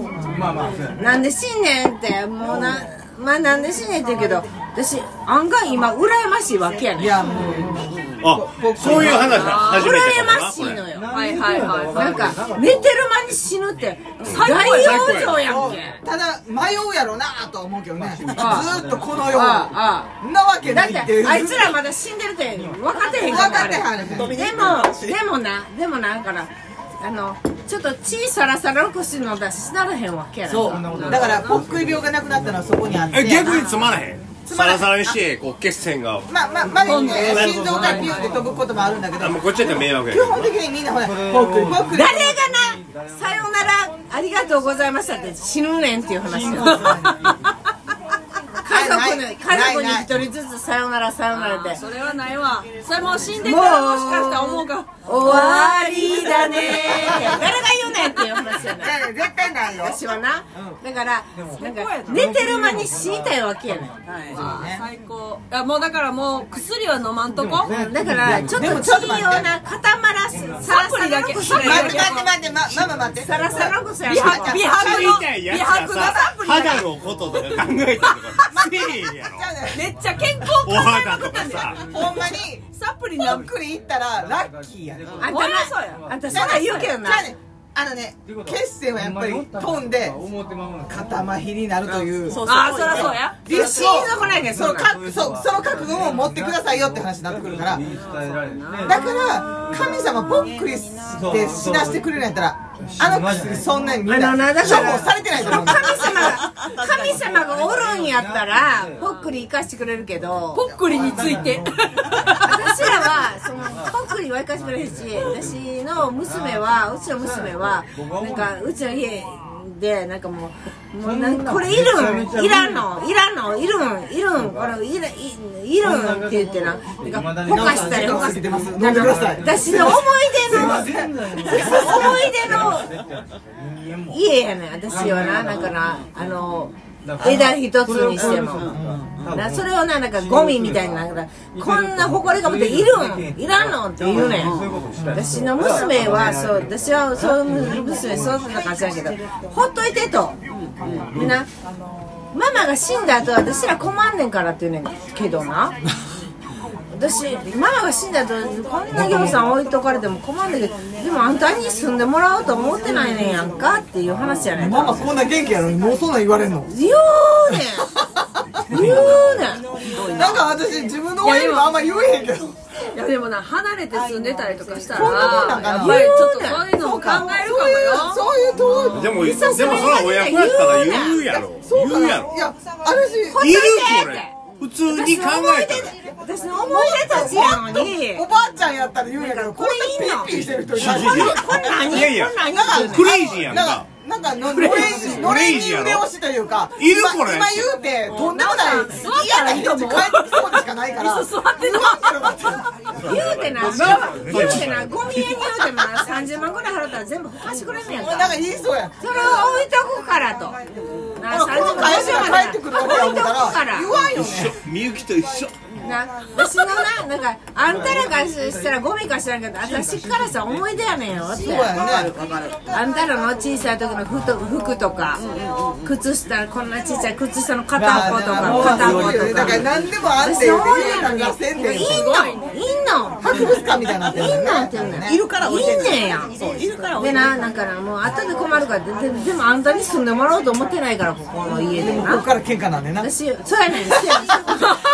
A: なんで死んねんってもうなまあなんで死んねんって言うけど私案外今羨ましいわけやねん。
B: いやもう
E: あそういう話が初めてか
A: 羨ま
E: もなこれ。
A: しいのよ。
G: はいはいはい
A: なんか寝てる間に死ぬって大往生やんけ
B: ただ迷うやろなとは思うけどね。ずっとこの世を
A: ああ
B: なわけ
A: だっ
B: ないって
A: てあいつらまだ死んでるって分かってへん
B: 分かってへん
A: でもでもなでもなだからあのちょっと血サラサラの薬飲んだら死ならへんわけやろ
B: そう。だからぽっくり病がなくなったのはそこにあって。
E: え逆につまらへん？サラサラにしてこう血栓が。
B: まあまあまあね心臓がピューって飛ぶこともあるんだけど。
E: あもうこっちやったら迷惑や
B: 基本的にみんなほらぽっくりぽっくり
A: 誰がなさよならありがとうございましたって死ぬねんっていう話。よ家族に家族に一人ずつさよならさよならで。
G: それはないわ。それもう死んでからもしかしたら思うか。
A: 終わりだね。ー誰が言うねんっていう話やねん。
B: 絶対ないよ。
A: 私はな。だからなんか寝てる間に死にたいわけやねん。
G: 最高。いやもうだからもう薬は飲まんとこ？
A: だからちょっと血をな固まらす。サラサラの薬
B: 待って待って待ってまママ待って
A: サラサラの薬
G: 美白美白の美白のサプリだけ
E: 肌のこととか考えたりとかせえへんやろ。
G: めっちゃ健康
E: お肌とかさ。
B: ほんまに
G: サプリ
B: ぽ
G: なん
B: っくりいったらラッキーやで
A: あんたな
G: そうや。
A: あんたそんなん言うけどな。
B: じゃあねあのね血栓はやっぱり飛んで肩麻痺になるという。
G: そうそう。あそりゃそうや。
B: リスクを
A: 心臓ないねん
B: そのかそうその覚悟を持ってくださいよって話になってくるから。だから神様ぽっくりってしだしてくれるんやったらあの薬そんなにみんな
A: あのなだ
B: 処
A: から
B: 方されてないと思う。
A: 神様が神様がおるんやったらぽっくり生かしてくれるけど
G: ぽっくりについて。
A: 私らはそのぽっくりは生かしてくれるし私の娘はうちの娘はなんかうちの家でなんかもうもうなんこれいるん？いらんの？いらんの？いるん？いるん？これいらいいるん？って言ってな。なんかほかしたりほかしたり
B: 飲んでください
A: 私の思い出の <laughs> 思い出の家やねん私はななんかなあの枝一つにしても。なそれをななんかゴミみたいになんかこんな埃かぶっているん。いらんのって言うねん。私の娘はそう私はそういう娘そうだったかもしれんけどほっといてと。みんなママが死んだ後私ら困んねんからって言うねんけどな私ママが死んだ後こんなぎょうさん置いとかれても困んねんけどでもあんたに住んでもらおうと思ってないねんやんかっていう話やねん
B: ママこんな元気やのにもうそんなん言われんの？
A: 言うねん。言うねん。<laughs>
B: なんか私自分の親にもあんま言えへんけど。
G: いやでもな離れて住んでたりとかしたら
B: そんなもんなんかな
G: やっぱりちょっとそういうのも考えるかもよ。
B: そういうそういう
E: でもでもそれは親子やったら言うやろ。言うやろ。
B: いや私
E: いるこれ普通に考えたら。
A: 私の思い出たちやのに。
B: おばあちゃんやったら言うんやけどこんなピッピーしてる人いない。
E: いやいやいや
A: こんなん言う。ねん
E: クレイジーやん
B: かなんかののれんにのれんに腕押しというか
E: いる
B: 今
E: これ。
B: 今言うてとんでもない嫌な人帰ってきそうでしかないから。
G: 座って
A: 言うてな。<laughs> 言うてな。ゴミ屋に言うてもな30万ぐらい払ったら全部ほかしてくれんねやんか。
B: なんか言いそうや
A: それを置いとくからと。な
B: この会社が帰ってくるわけや思った
A: 置いとくから。ら
B: 言わんよね。
E: みゆきと一緒
A: な私のななんかあんたらからしたらゴミか知らんけど私からしたら思い出やねんよって。
B: そうやね。
A: あんたらの小さい時の服と服とか靴下こんな小さい靴下の片っぽとか片っぽと
B: だから
A: か
B: 何でもあんて
A: 私の思い出なのにいんのい。んの？
B: 博物館みたいになってる
A: いんの？
B: ね
A: って言うねん
B: いるから置い
A: いんねんや
B: ら置
A: でななんかなもう後で困るからでででもあんたに住んでもらおうと思ってないからここの家でな。
B: ここから喧嘩なんねんな。
A: 私そうやねん <laughs>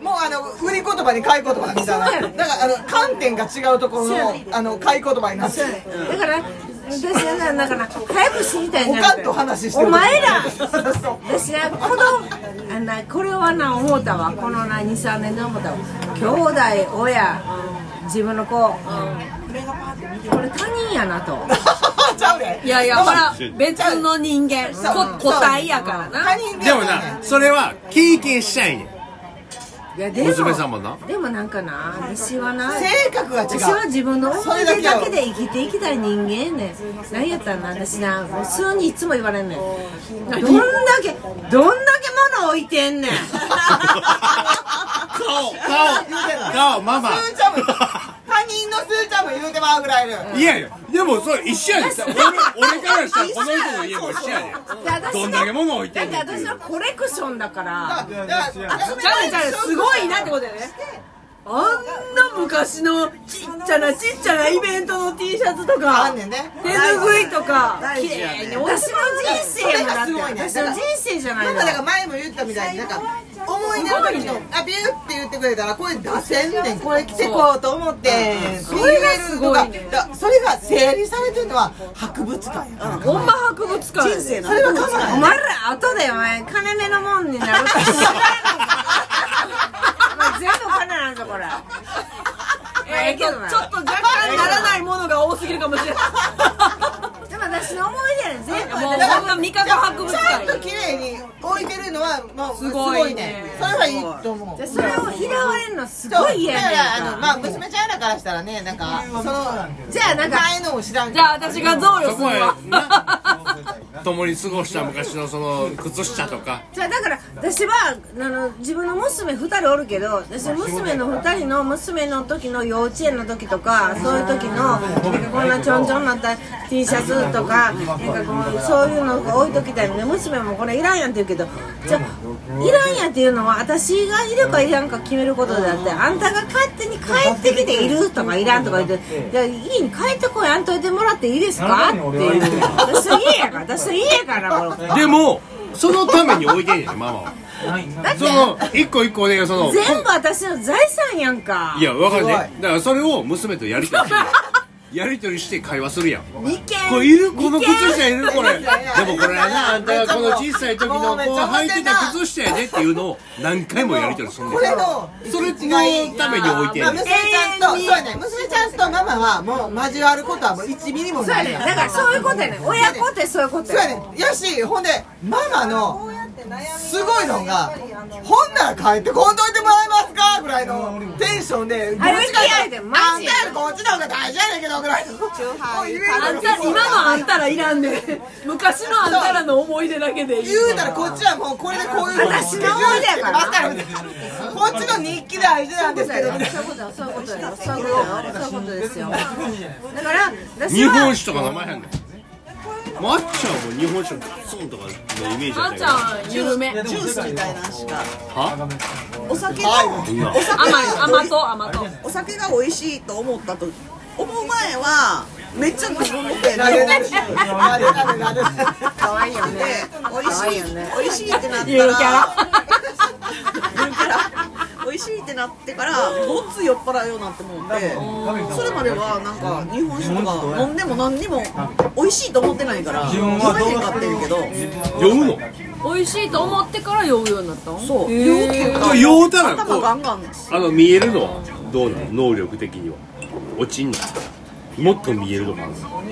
B: もうあの売り言葉に買い言葉みたいな。だからあの観点が違うところのあの買い言葉になってる。
A: だから私はなだから早く死にたいんじゃな
B: おかんと話してる
A: お前ら私はこのあんなこれはな思ったわ。このな23年で思ったわ。兄弟親自分の子、これ他人やなと。<laughs>
B: ちゃうで。
G: いやいやほら別の人間。個体やからな。
B: 他人
E: でもなそれは経験したいねん
A: いやでも
E: 娘さんもな。
A: でもなんかな私はな
B: 性格が違う。
A: 私は自分の思い出だけで生きていきたい人間やねん何やったらな私なもう数にいつも言われんねん。どんだけどんだけ物置いてんねん。
E: 顔顔顔ママ
B: 他人のスーちゃんも言うてまうぐらいいる
E: いやいや。でもそれ一緒やで。俺俺からしたらこの人の家も一緒やで。どんだけ物置いて
A: だって
E: んねん
A: 私のコレクションだから。
B: だから
G: ちゃう。ねんちゃうねんすごいなってことだよねあんな昔のちっちゃなちっちゃなイベントの T シャツとか
B: あんねんね。
G: 手拭いとか綺麗に
A: 私の人生やもって
B: それがすごいね
A: 私の人生じゃないの
B: なんかだから前も言ったみたいになんか思い出の時のあビューって言ってくれたらこれ出せんねん。これ着てこうと思って
G: それがすごい
B: それが整理されてるのは博物館やから。
G: ほんま博物館やで。
B: それは考え
A: お前ら後でお前金目のもんになるか知ら全部金なんぞこれ。<laughs> ええけどな
G: ちょっと若干ならないものが多すぎるかもしれない。
A: で <laughs> も私の思い出やねん全部
G: もう
A: 私
G: ほんま味覚博物
B: ちゃん
G: 館
B: と綺麗に置いてるのはもうす
G: す
B: ご
G: ごいね。
B: それはいいと思う。
A: でそれを拾われるのすごい嫌やねん
B: だからあの
A: か
B: まあ娘ちゃんらからしたらねなんかその
A: じゃあなんか
B: 前のも知らんけ
G: じ
B: ど
G: ゃあ私が贈与するわ
C: 共に過ごした昔のその靴下とか。
A: じゃあだから私はあの自分の娘2人おるけど私娘の2人の娘の時の幼稚園の時とかそういう時のこんなちょんちょんなった T シャツとかなんかこうそういうのが置いときたいので娘もこれいらんやんって言うけどじゃあいらんやんっていうのは私がいるかいらんか決めることであってあんたが勝手に帰ってきているとかいらんとか言ってじゃあ家に帰ってこいあんといてもらっていいですかっていう。私の家やから私の家やから
C: でもそのために置いてんねんママは。その一個一個ねその
A: 全部私の財産やんか。
C: いやわかるね。だからそれを娘とやりとりしてやりとりして会話するやん。これいるこの靴下いるこれ。でもこれはな <laughs> あんたがこの小さい時のこう履いてた靴下やでっていうのを何回もやりとりする。ねん
B: これの
C: それのために置いてんねん
B: まあ娘ちゃんとそうやね娘ちゃんとママはもう交わることはもう1ミリも
A: そうや
B: ない
A: ねだから。そういうことやね親子ってそういうこと
B: そうや
A: や
B: ねやしほんでママのすごいのがほんなら帰ってこんといてもらえますか？ぐらいのテンションで
A: あれ嫌いでマ
B: あん
A: ジ
B: たよりこっちの方が大事やねんけどぐらいの。
G: あんた今のあんたらいらんねん。<laughs> 昔のあんたらの思い出だけで
B: 言うたらこっちはもうこれでこういう
A: 私の思い出やから。
B: こっちの日記大事なんですけど
A: そういうことよそういうことよ。そういうことよ。そういうことですよ。だから私
C: 日
A: は
C: 本酒とか名前へんねんまっちゃんも日本酒ガツンとかのイメージ
G: あんち
C: あった
G: ゃん緩め
D: ジュースみたいなんしか
C: は？
D: お酒の
C: 今
D: お酒
G: 甘い。甘と甘と。
D: お酒が美味しいと思ったと。思う前はめっちゃ飲んでて
A: 可愛いよね。
D: 美味しい美味しいってなったら
G: ゆるキャラ。
D: ゆるキャラ美味しいってなってからごっつい酔っ払うようになって思ってそれまではなんか日本酒とか飲んでも何にも美味しいと思ってないから飲めへんかってるけど。
C: 酔うの？
G: 美味しいと思ってから酔うようになったの？
D: そう。
G: へ
D: 酔うっていう
G: ー
D: か
C: 酔うたらこ
D: 頭
C: う
D: ガンガン
C: あの見えるのはどうなの？能力的には。落ちんの？もっと見えるのかない。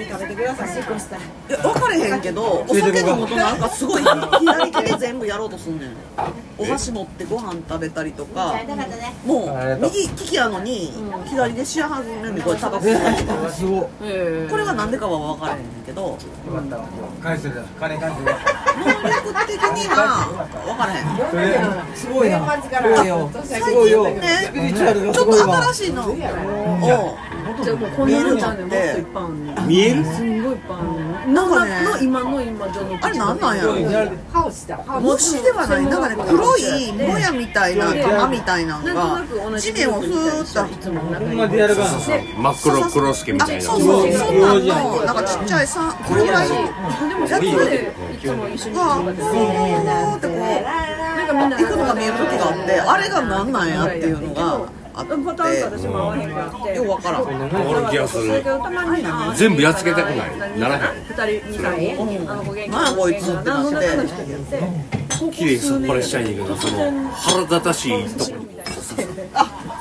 D: や分かれへんけどお酒飲むとなんかすごい左利きで全部やろうとすんねん。お箸持ってご飯食べたりとか。もう右利きやのに左でしはずねんでこれタバコ吸ったりとか
F: すごい。
G: へー
D: これがなんでかは分からへんけど。
F: 返してる。金返してる。
D: 能力的には分からへん。
F: すごいな。すごいよ。
D: ねちょっと新しいの。を
G: じゃあもうこんなのじゃねもっといっぱいあんねん。
C: 見える？
G: すんごいいっぱいあんねん。
D: なんかね。
G: の今の今じゃの
D: あれなんなんやろ？
A: ハウスだ。ハウ
D: 虫ではない。なんかね黒いもやみたいな玉みたいなのが
G: じ
D: 地面をふーっと。
C: 真っ黒黒助みたいな。
D: そうそうそんなんのなんかちっちゃいさこれぐらい？
G: でもそれでいつも一緒に
D: がふーってこう行くのが見える時があってあれがなんなんやっていうのがあって
G: パターンと私も合わへんって
D: ようわからん
C: 気がする
G: にあ
C: 全部やっつけたくない。ならへん。
G: 二人あの子元気
D: なんやこいつってなって
G: 何の中の人でやって
C: 綺麗にそっぱらしたいんだけどその腹立たしいとこ。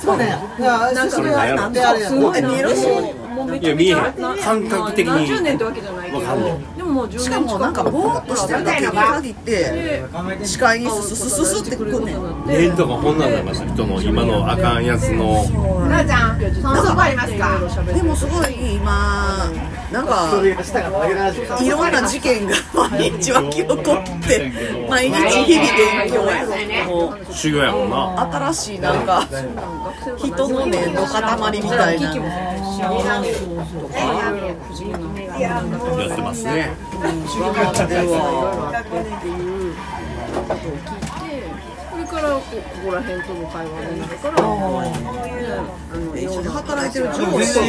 B: そうね。いやそれはなんであれやろ
D: え見えるし
G: もうめ
C: い。や見えへん。感覚的に。
G: 何十年ってわけじゃないけ
C: わかんない
G: ももう10年
D: しかもなんかぼーっとしてるだけに限って
G: で
D: 視界にススススってくるねん
C: 念とかこんなんなりました人の今のあかんやつの
A: なあちゃんそのそこありますか
D: でもすごい今なんかいろんな事件が毎日湧き起こって毎日日々勉強やもう
C: 修行やもんな
D: 新しいなんか人の念の塊みたいな
C: やってますね
D: 分かってるわ
G: っていうことを聞いてそれからこここら辺との会話になるから、ね、
D: 一緒に働いてる上司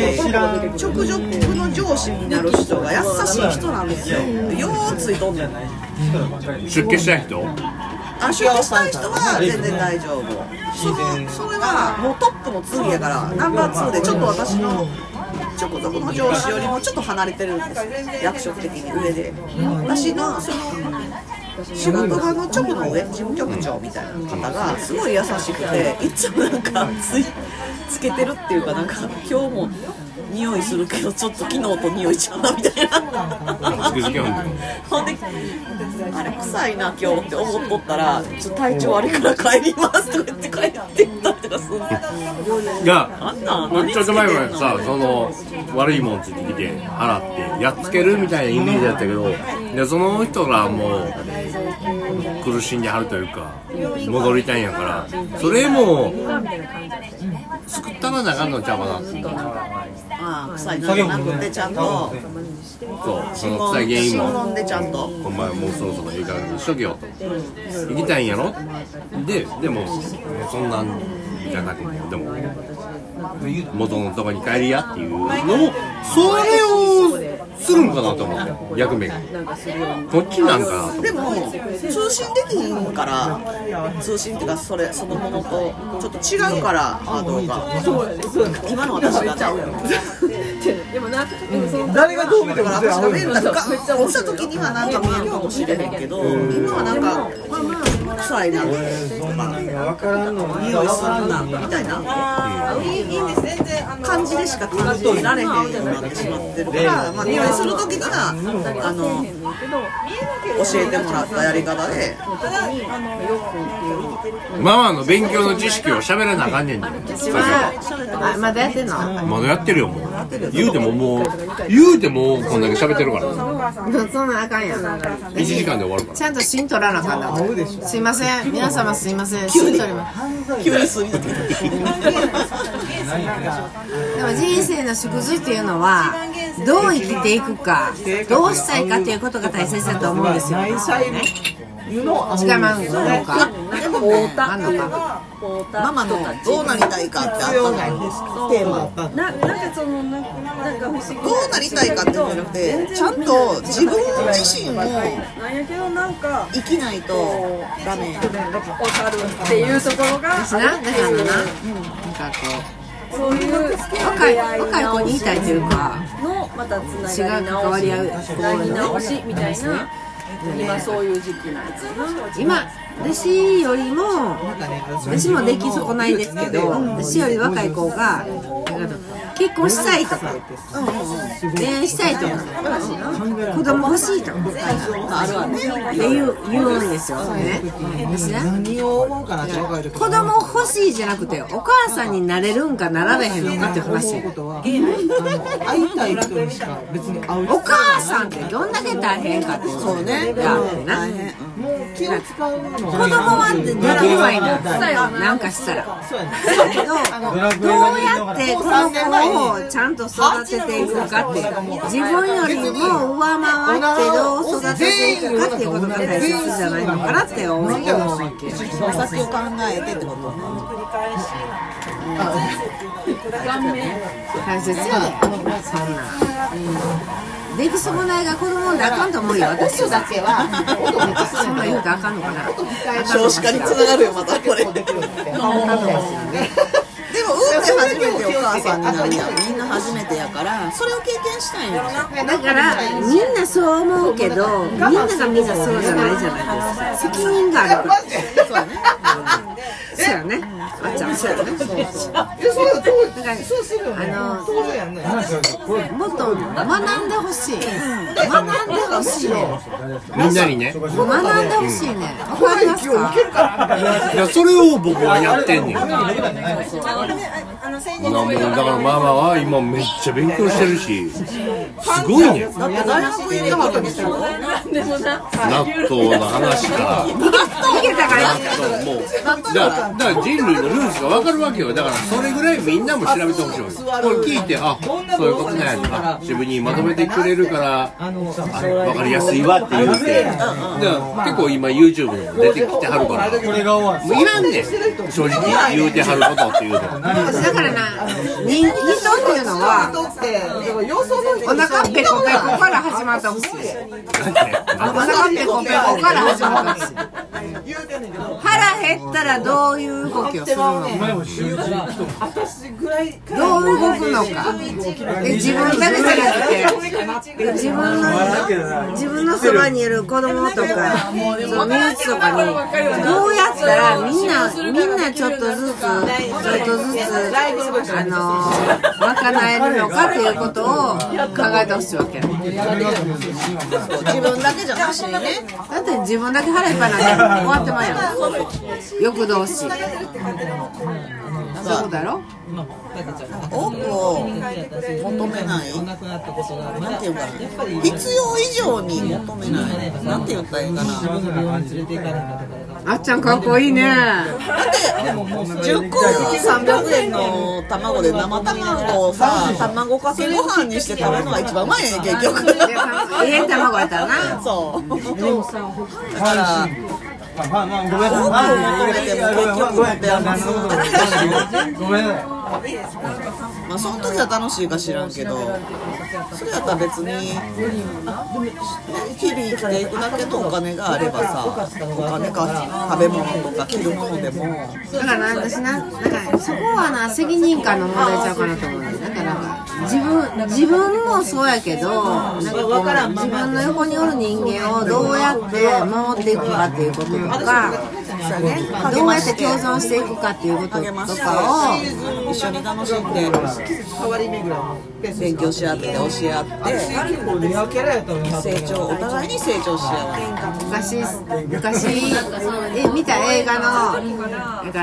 D: 直属の上司になる人が優しい人なんですよ。ようついとんねん
C: 出家したい人
D: あ出家したい人は全然大丈夫。そのそれはもうトップの次やからナンバー2でちょっと私のそこそこの上司よりもちょっと離れてるんです役職的に上で。私のその仕事場の直の上事務局長みたいな方がすごい優しくていつもなんかついつけてるっていうかなんか今日も匂いするけどちょっと昨日と匂いちゃうなみたいな。
C: ほんで
D: あれ臭いな今日って思っとったらちょっと体調悪いから帰りますとか言って帰ってったりとかする。
C: いや
D: あんなん何
C: ちょっと前まで
D: つけ
C: さその悪いもんついてきて払ってやっつけるみたいなイメージだったけどでその人らもう苦しんではるというか戻りたいんやからそれも作ったらなあかんのちゃうかなって
D: ああ臭い。のじゃなくてちゃんと
C: そうその臭い原因
D: 新
C: も
D: 聞でちゃんと
C: お前もうそろそろいい加減にしとけよと。行きたいん。やろででもそんなんじゃなくてでも元のとこに帰りやっていうのをそれをするんかなと思って役目が。こっちなんかなと
D: でも通信できひんから通信っていうかそれそのものとちょっと違うから波動が今の私がね。
G: でもなその
F: 誰がどう見て
D: だ
F: も
D: から私がメンタルが
G: めっちゃ
D: 落ちた時にはなんか見えるかもしれへんけど今はなんか臭いな。とか
F: 分からんの
D: 匂いするなみたいな。い
I: いいんです。全然あの
D: 感じでしか感じられへんようになってしまってるから、まあ、匂いする時にはあの教えてもらったやり方で。
C: ママの勉強の知識を喋らなあかんねんで。
A: あまだやってんの？
C: まだやってるよもう。言うてももう言うてもこんだけ喋ってるから。
A: そんなんあかんやん。
C: 1時間で終わるから。
A: ちゃんと芯取らなあかんな。すいません。皆様すいません。芯取ります。
D: 急に吸い抜けて
A: でも人生の縮図っていうのはどう生きていくかどうしたいかっていうことが大切だと思うんですよ。違いますあんのか
D: ママのどうなりたいかってあったじゃないですか？テーマ。
G: ななんかそのなんかなんか不思議
D: どうなりたいかってじゃなくてちゃんと自分自身も
G: なんやけどなんか
D: 生きないとダメ。
G: わかるっていうところが
A: 私なだからな。なんかこ
G: そういう
A: う若い若い子に言いたいというか
G: のまたつながり
A: 違う関わり合う
G: 直しつなぎ直しみたいな今そういう時期なんですよ
A: 今私よりも私もでき損ないですけど私より若い子が結婚したいとか。恋愛したいとか。子供欲しいとか。
D: あるわね
A: って言う言うんですよね。私ね。
F: 何を思うかな
A: 子供欲しいじゃなくてお母さんになれるんかなられへんのかっていう話。
F: 会いたい人にしか別に会う
A: お母さんってどんだけ大変かってそうね。があってな。
F: もう気を使うの
A: 子供はってできないな。な。んかしたら。
F: そうやね
A: だけどどうやってこの子をちゃんと育ててい。くかって自分よりも上回ってどう育ててい。くかってい。うことが大切じゃない。のかなって思うわけ
D: 先を考えてってこと
A: 大切やでそんなんでき損ない。が子供であかんと思うよ私だけはそんな言うとあかんのかな
D: 少子化につながるよまたこれでも初めてお母さんになるやんみんな初めてやからそれを経験したいんよ。
A: だからみんなそう思うけどみんながみんなそうじゃないじゃないですか。責任があるから。そうやねそうやねあちゃんそうやねだからあのもっと学んでほしい学んでほしい
C: みんなにね
A: 学んでほしいねわかりますか
C: いやそれを僕はやってんねんだからママは今めっちゃ勉強してるしすごいね
D: だって大学行ってなかったんですよ
G: でもな。
C: 納豆の話か。ら
A: 逃げたから
C: 納豆もう。だからだから人類のルーツが分かるわけよ。だからそれぐらいみんなも調べてほしいわけこれ聞いてあそういうことねあ自分にまとめてくれるからあ分かりやすいわって言うてだから結構今 YouTube にも出てきてはるから。
F: これが終わる
C: もういらんねん。正直言うてはることっていうの。
A: だからな人人っていうのはお腹ペコペコから始まってほしいあの、まさかってコンペ本から始まるんですよ。
B: 言うてんねんけど
A: 腹減ったらどういう動きをするの？
B: 私ぐらい
A: どう動くのか？え自分だけじゃなくて？え自分の自分のそばにいる子供とかその身内とかにどうやったらみんなみんなちょっとずつちょっとずつあの賄えるのかっていうことを考えてほしいわけ。だ
D: 自分だけじゃなしにね。
A: って自分だけ腹いっぱいなんで終わってまうやん。欲動詞そういう。ことやろ
D: 多くを求めないなん。ていうかな必要以上に求めない。なんて言ったらいいかな。
A: あっちゃんかっこいいね。
D: 10個300円の卵で生卵をさ卵かけご飯にして食べるのが一番うまいねん結局。
A: 家卵やったらな。
D: そう。だから
F: まあまあまあごめんな
D: 多くを求めてまあその時は楽しいか知らんけどそれやったら別に日々生きていくだけのお金があればさお金か食べ物とか着るものでも
A: だから私なだかそこはな責任感の問題ちゃうかなと思うねだから自分自分もそうやけどなんかこう自分の横におる人間をどうやって守っていくかっていうこととかどうやって共存していくかっていうこととかを
D: 一緒に楽しんで勉強し合って教え合って。成長お互いに成長し合う
A: 昔昔え見た映画のあ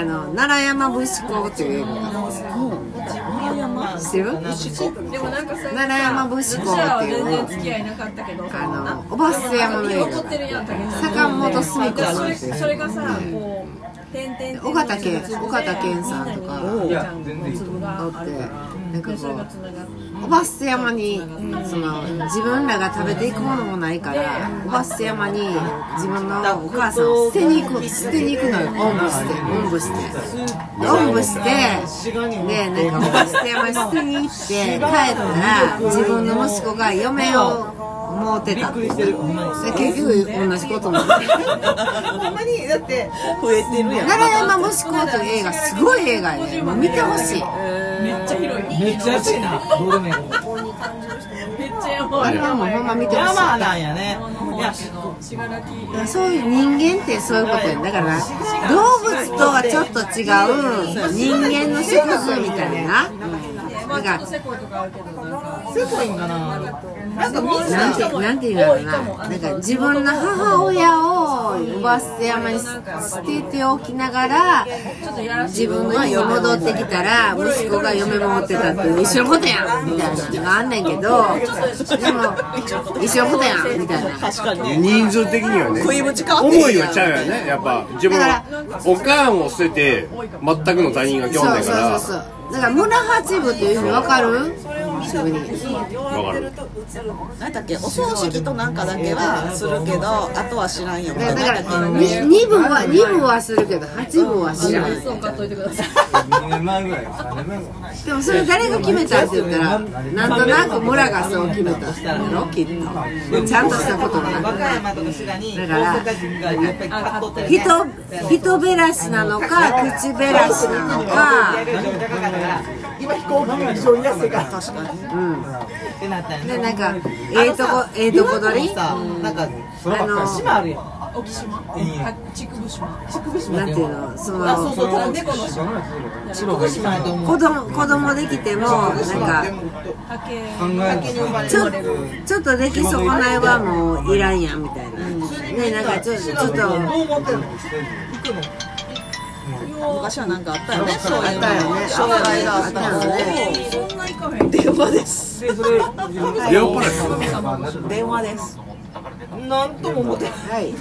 A: の奈良山節子っていう映画があるんですよ知ってる。
G: でもなんかさ
A: 奈良山節子っていう。
G: 全然付き合いなかったけど。
A: あのおばっせ山の映画
G: 撮ってるやんだけど。
A: 坂本澄子さん。
G: それがさこう点々
A: 尾形健尾形健さんとか。
G: おちゃんの粒があるから
A: なんかこうおばっせ山にその自分らが食べていくものもないからおばっせ山に自分のお母さんを捨てに行く捨てに行くのよ。おんぶして。おんぶして。おんぶして。でなんかおばっせ山に捨てに行って帰ったら自分の息子が嫁をもうてた。で結局同じことも。
B: ほんまにだって
D: 増えてるやん。
A: 奈良山息子という映画すごい映画やね。もう見てほしい。
G: めっちゃ広い。
F: めっちゃ安いな。どうでもいい
G: めっちゃ山
A: あれはもうほんま見てほしい。
B: 山なんやね。
A: そういう人間ってそういうことやんだから動物とはちょっと違う人間の植物みたいな。
G: まあ
A: なんか
G: ちょっとせこいとかあるけどなんか。
B: すごいんかななんか
A: なんてなんて言うんだろうななんか自分の母親をおばっせ山に捨てておきながら自分の家に戻ってきたら息子が嫁も持ってたっていう一緒のことやんみたいなのがあんねんけどでも一緒のことやんみたいな。
D: 確かに。
C: 人数的にはね。思いはちゃうよねやっぱ。自分はおかんを捨てて全くの他人が来
A: そう
C: ょんねんから。
A: そうそうそうだから村八部っていう意味わかる？すぐに。
C: わかる
D: 何だっけ？お葬式となんかだけはするけどあとは知らんよ。みたい
A: だか
D: な
A: らに二部は二部はするけど八部は知らない
G: そう買っといてください
F: 2年前ぐらい3年前ぐらい
A: でもそれ誰が決めたって言ったらなんとなく村がそう決めたんやろ？きっと。ちゃんとしたことがなくだから
B: 人
A: 人べらしなのか口べらしなのか。
B: 今飛行機が非常に安いから
D: 確かに
A: うん。
B: ってなったよね
A: でなんかええとこええとこ取り？
B: さなんか
F: そればっかり。
B: 島あるやん。
G: 沖島？竹生島。
B: 竹生島
A: なんていうの？そ
B: あそう
A: の
B: そうた
G: 猫の島。
B: 竹生島やと思う。
A: 子供子供できてもなんか
G: 竹
F: 考え
A: ちょちょっと出来損ないはもういらんやんみたいな。ねなんかちょちょっと。
B: どう思ってんの？
D: 昔はなんかあったよね。そういう
A: ね。
D: 障害があったの
A: あったよ
D: で
G: そんな行かへん
D: 電話です。
F: でそれ自分
C: レオパレス
D: 電話です。
B: なんとも思ってない。
A: はい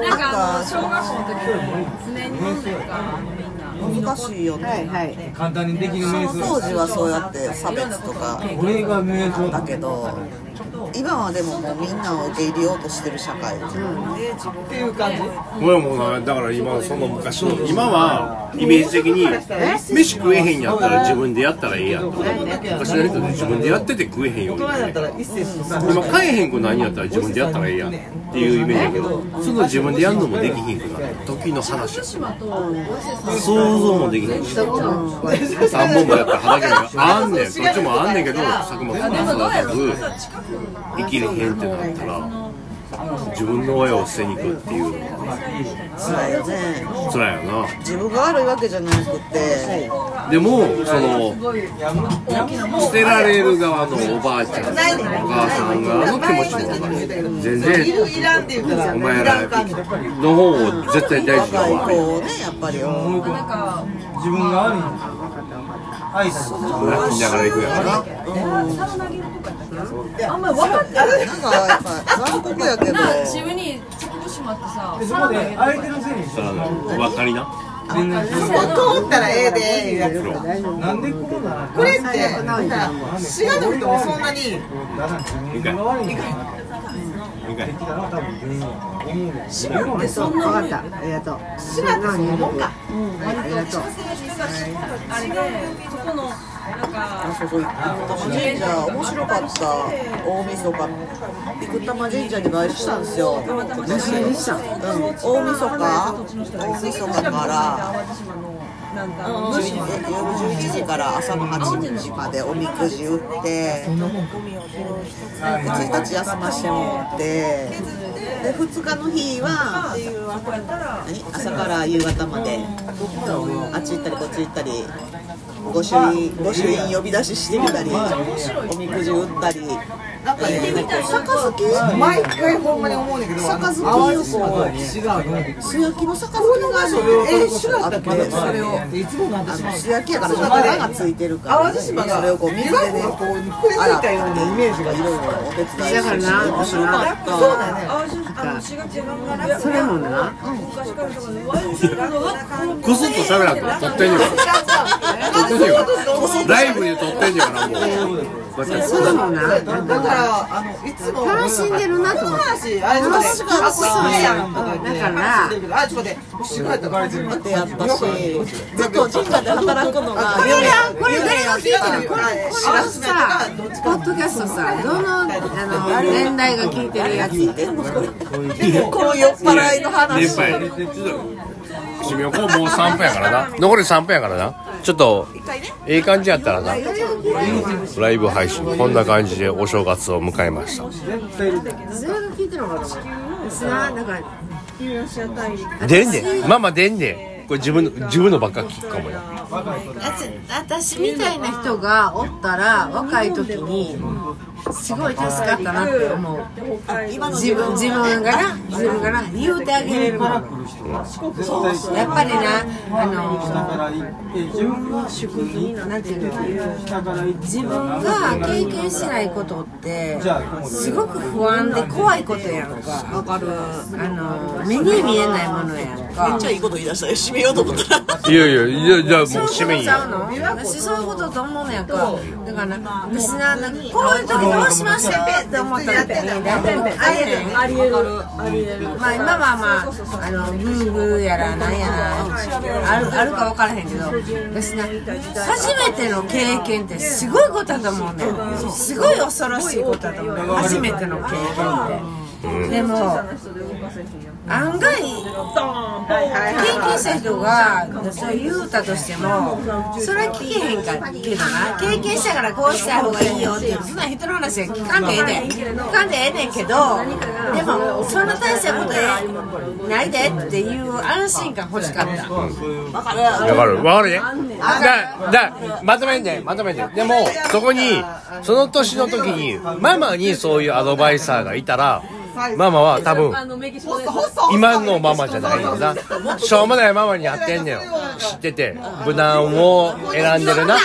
G: なんかあの小学校の時に常に飲んでるからみんな
D: 難しいよね、
A: はいはい。
F: 簡単にできる
D: 当時はそうやって差別とか。
F: 俺が名数
D: だけど今はでももうみんなを受け入れようとしてる社会、
B: っていう感じ
C: 俺もなだから今その昔の今はイメージ的に飯食えへんやったら自分でやったらええやんと昔の人で自分でやってて食えへん。よ今買えへん子何やったら自分でやったらええやんっていうイメージだけどその自分でやるのもできひんくなる時の話や想像もできへんし3本もやったら畑があんねんそっちもあんねんけど作物も育たず。生きれへんってなったら自分の親を捨てに行くっていうのは
D: 辛いよね。
C: 辛いよな。
D: 自分が悪いわけじゃなくて。
C: でもその捨てられる側のおばあちゃんお母さん側の気持ちも分かる全
B: い
C: 然
B: るいらんって言ったら
C: お前
B: いら
C: の方を絶対大事な
D: 若い
C: わ
D: 子をねやっぱり。
G: な
F: 自分が悪い挨拶
C: 泣きながら行くやろ
G: あんまり分かってない
D: なんかやっぱ残酷やけど
G: 自分にちょっとしまってさ
F: そこで相手のせいにして
C: 分かりな
F: 全然
B: そこ通ったらええで
F: なんでこうなの
B: これって滋賀の人もそんなに
F: だから自分が悪いんだ
C: いかい
F: 来たら多分全員思うねん
B: 滋賀ってそんなに
A: 分かったありがとう
B: 滋賀ってそんなもんか。
A: はいありがとう。
G: あれでそこのなんか
D: そうそう生玉神社面白かった大晦日。生玉神社に参りしたんですよ。
A: 何したん
D: うん大晦日大晦日から
G: なんか
D: 11え夜11時から朝の8時までおみくじ打ってで1日休ましてもらってで2日の日は何？朝から夕方まで。あっち行ったりこっち行ったり御朱印御朱印呼び出ししてみたりおみくじ打ったり
B: なんかね
D: 杯
B: 毎回ほんまに思うねんだけど
D: 杯をこう
F: 違う。
D: 素焼きの杯がね
B: え知らなかったっけ
D: それを。
F: いつもなんて
D: あの素焼きやから油がついてるから、
B: 淡路島が
D: それをこう水でね
B: こうくり抜いたようなイメージが
D: いろいろお手伝い
A: だからな
D: 面白かった。
B: そうだよね。
A: それもな。
C: クスッと喋らんと撮ってんねんから。撮ってんねんから。<laughs> <laughs> ライブで撮ってんねんからもうこうやって
A: それもな
B: だからあのいつも
A: 楽しんでるなと思って
B: 話あれとかであそうやんとか
A: だから
B: あちょっと待って滋賀やったら
D: ってやったしずっと神社で働くのが
A: これなこれ誰が聞いてるこれこれさポッドキャストさどのあの年代が聞いてるやつ
D: この酔っ払いの話
C: 締めようこうもう3分やからな。残り3分やからな。ちょっとええ感じやったらな。ライブ配信こんな感じでお正月を迎えました。
A: 誰が聞いてるのかな私ななんか
C: 出んでママ出んでこれ自分の自分のばっか聞くかもよ。
A: 私みたいな人がおったら若い時にすごい助かったなって思う。自分自分がな自分がな言うてあげれる。からやっぱりなあのなんていう。の自分が経験しないことってすごく不安で怖いことやんか。わかる。あの目に見えないものやんか。
D: めっちゃいいこと言い出したよ締めようと思った。ら
C: いやいやいやじゃあもう締めんや
A: ちゃうの私そういうことと思うのやんか。だからな私ななんかこういう時どうしましょうって思った時に大体ありえへんありえるありえるまあ今はまああのブーブーやらなんやらあるあるか分からへんけど私な初めての経験ってすごいことだと思うねすごい恐ろしいことだと思う初めての経験ってでも案外経験した人がそう言うたとしてもそれは聞けへんかけどな。経験したからこうした方がいいよってそんな人の話は聞かんでええねん。聞かんでええねんけどでもそんな大したことないでっていう安心感欲しかった。
C: わかる。わかる。ねだだまとめんでまとめんででもそこにその年の時にママにそういうアドバイザーがいたらママは多分。
G: あのメキシコで
C: 今のママじゃないよな。しょうもないママにやってんねん知ってて。無難を選んでるな。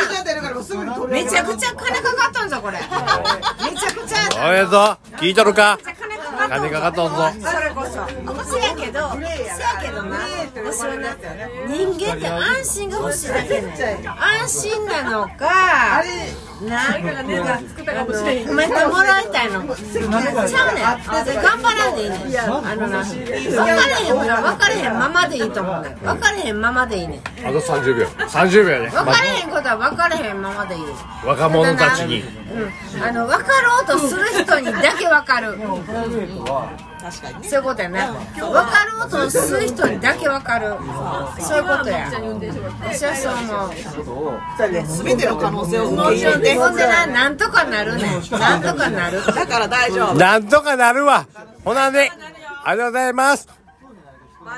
A: めちゃくちゃ金かかったんじゃこれ。めちゃくちゃ。
C: おめでとう聞いとるか？金かかっとんぞ。
A: それこそ。せやけどせやけどな。私はな人間って安心が欲しいだけね安心なのかななんか褒めてもらいたいの。ちゃうねん。頑張らんでいいねん。あのな分かれへん分かれへんままでいいと思うねん。分かれへんままでいいねん。
C: あと30秒。30秒やね。
A: 分かれへんことは分かれへんままでいい。
C: 若者たちに。
A: うん、あの分かろうとする人にだけ分かる
D: 確かに
A: そういうことやな。分かろうとする人にだけ分かる。そういうことや。私はそう思う。
D: 全ての可能性を受け入れて。
A: ほんでななんとかなるねん。なんとかなる
D: だから大丈夫
C: なんとかなるわ。ほなね。ありがとうございます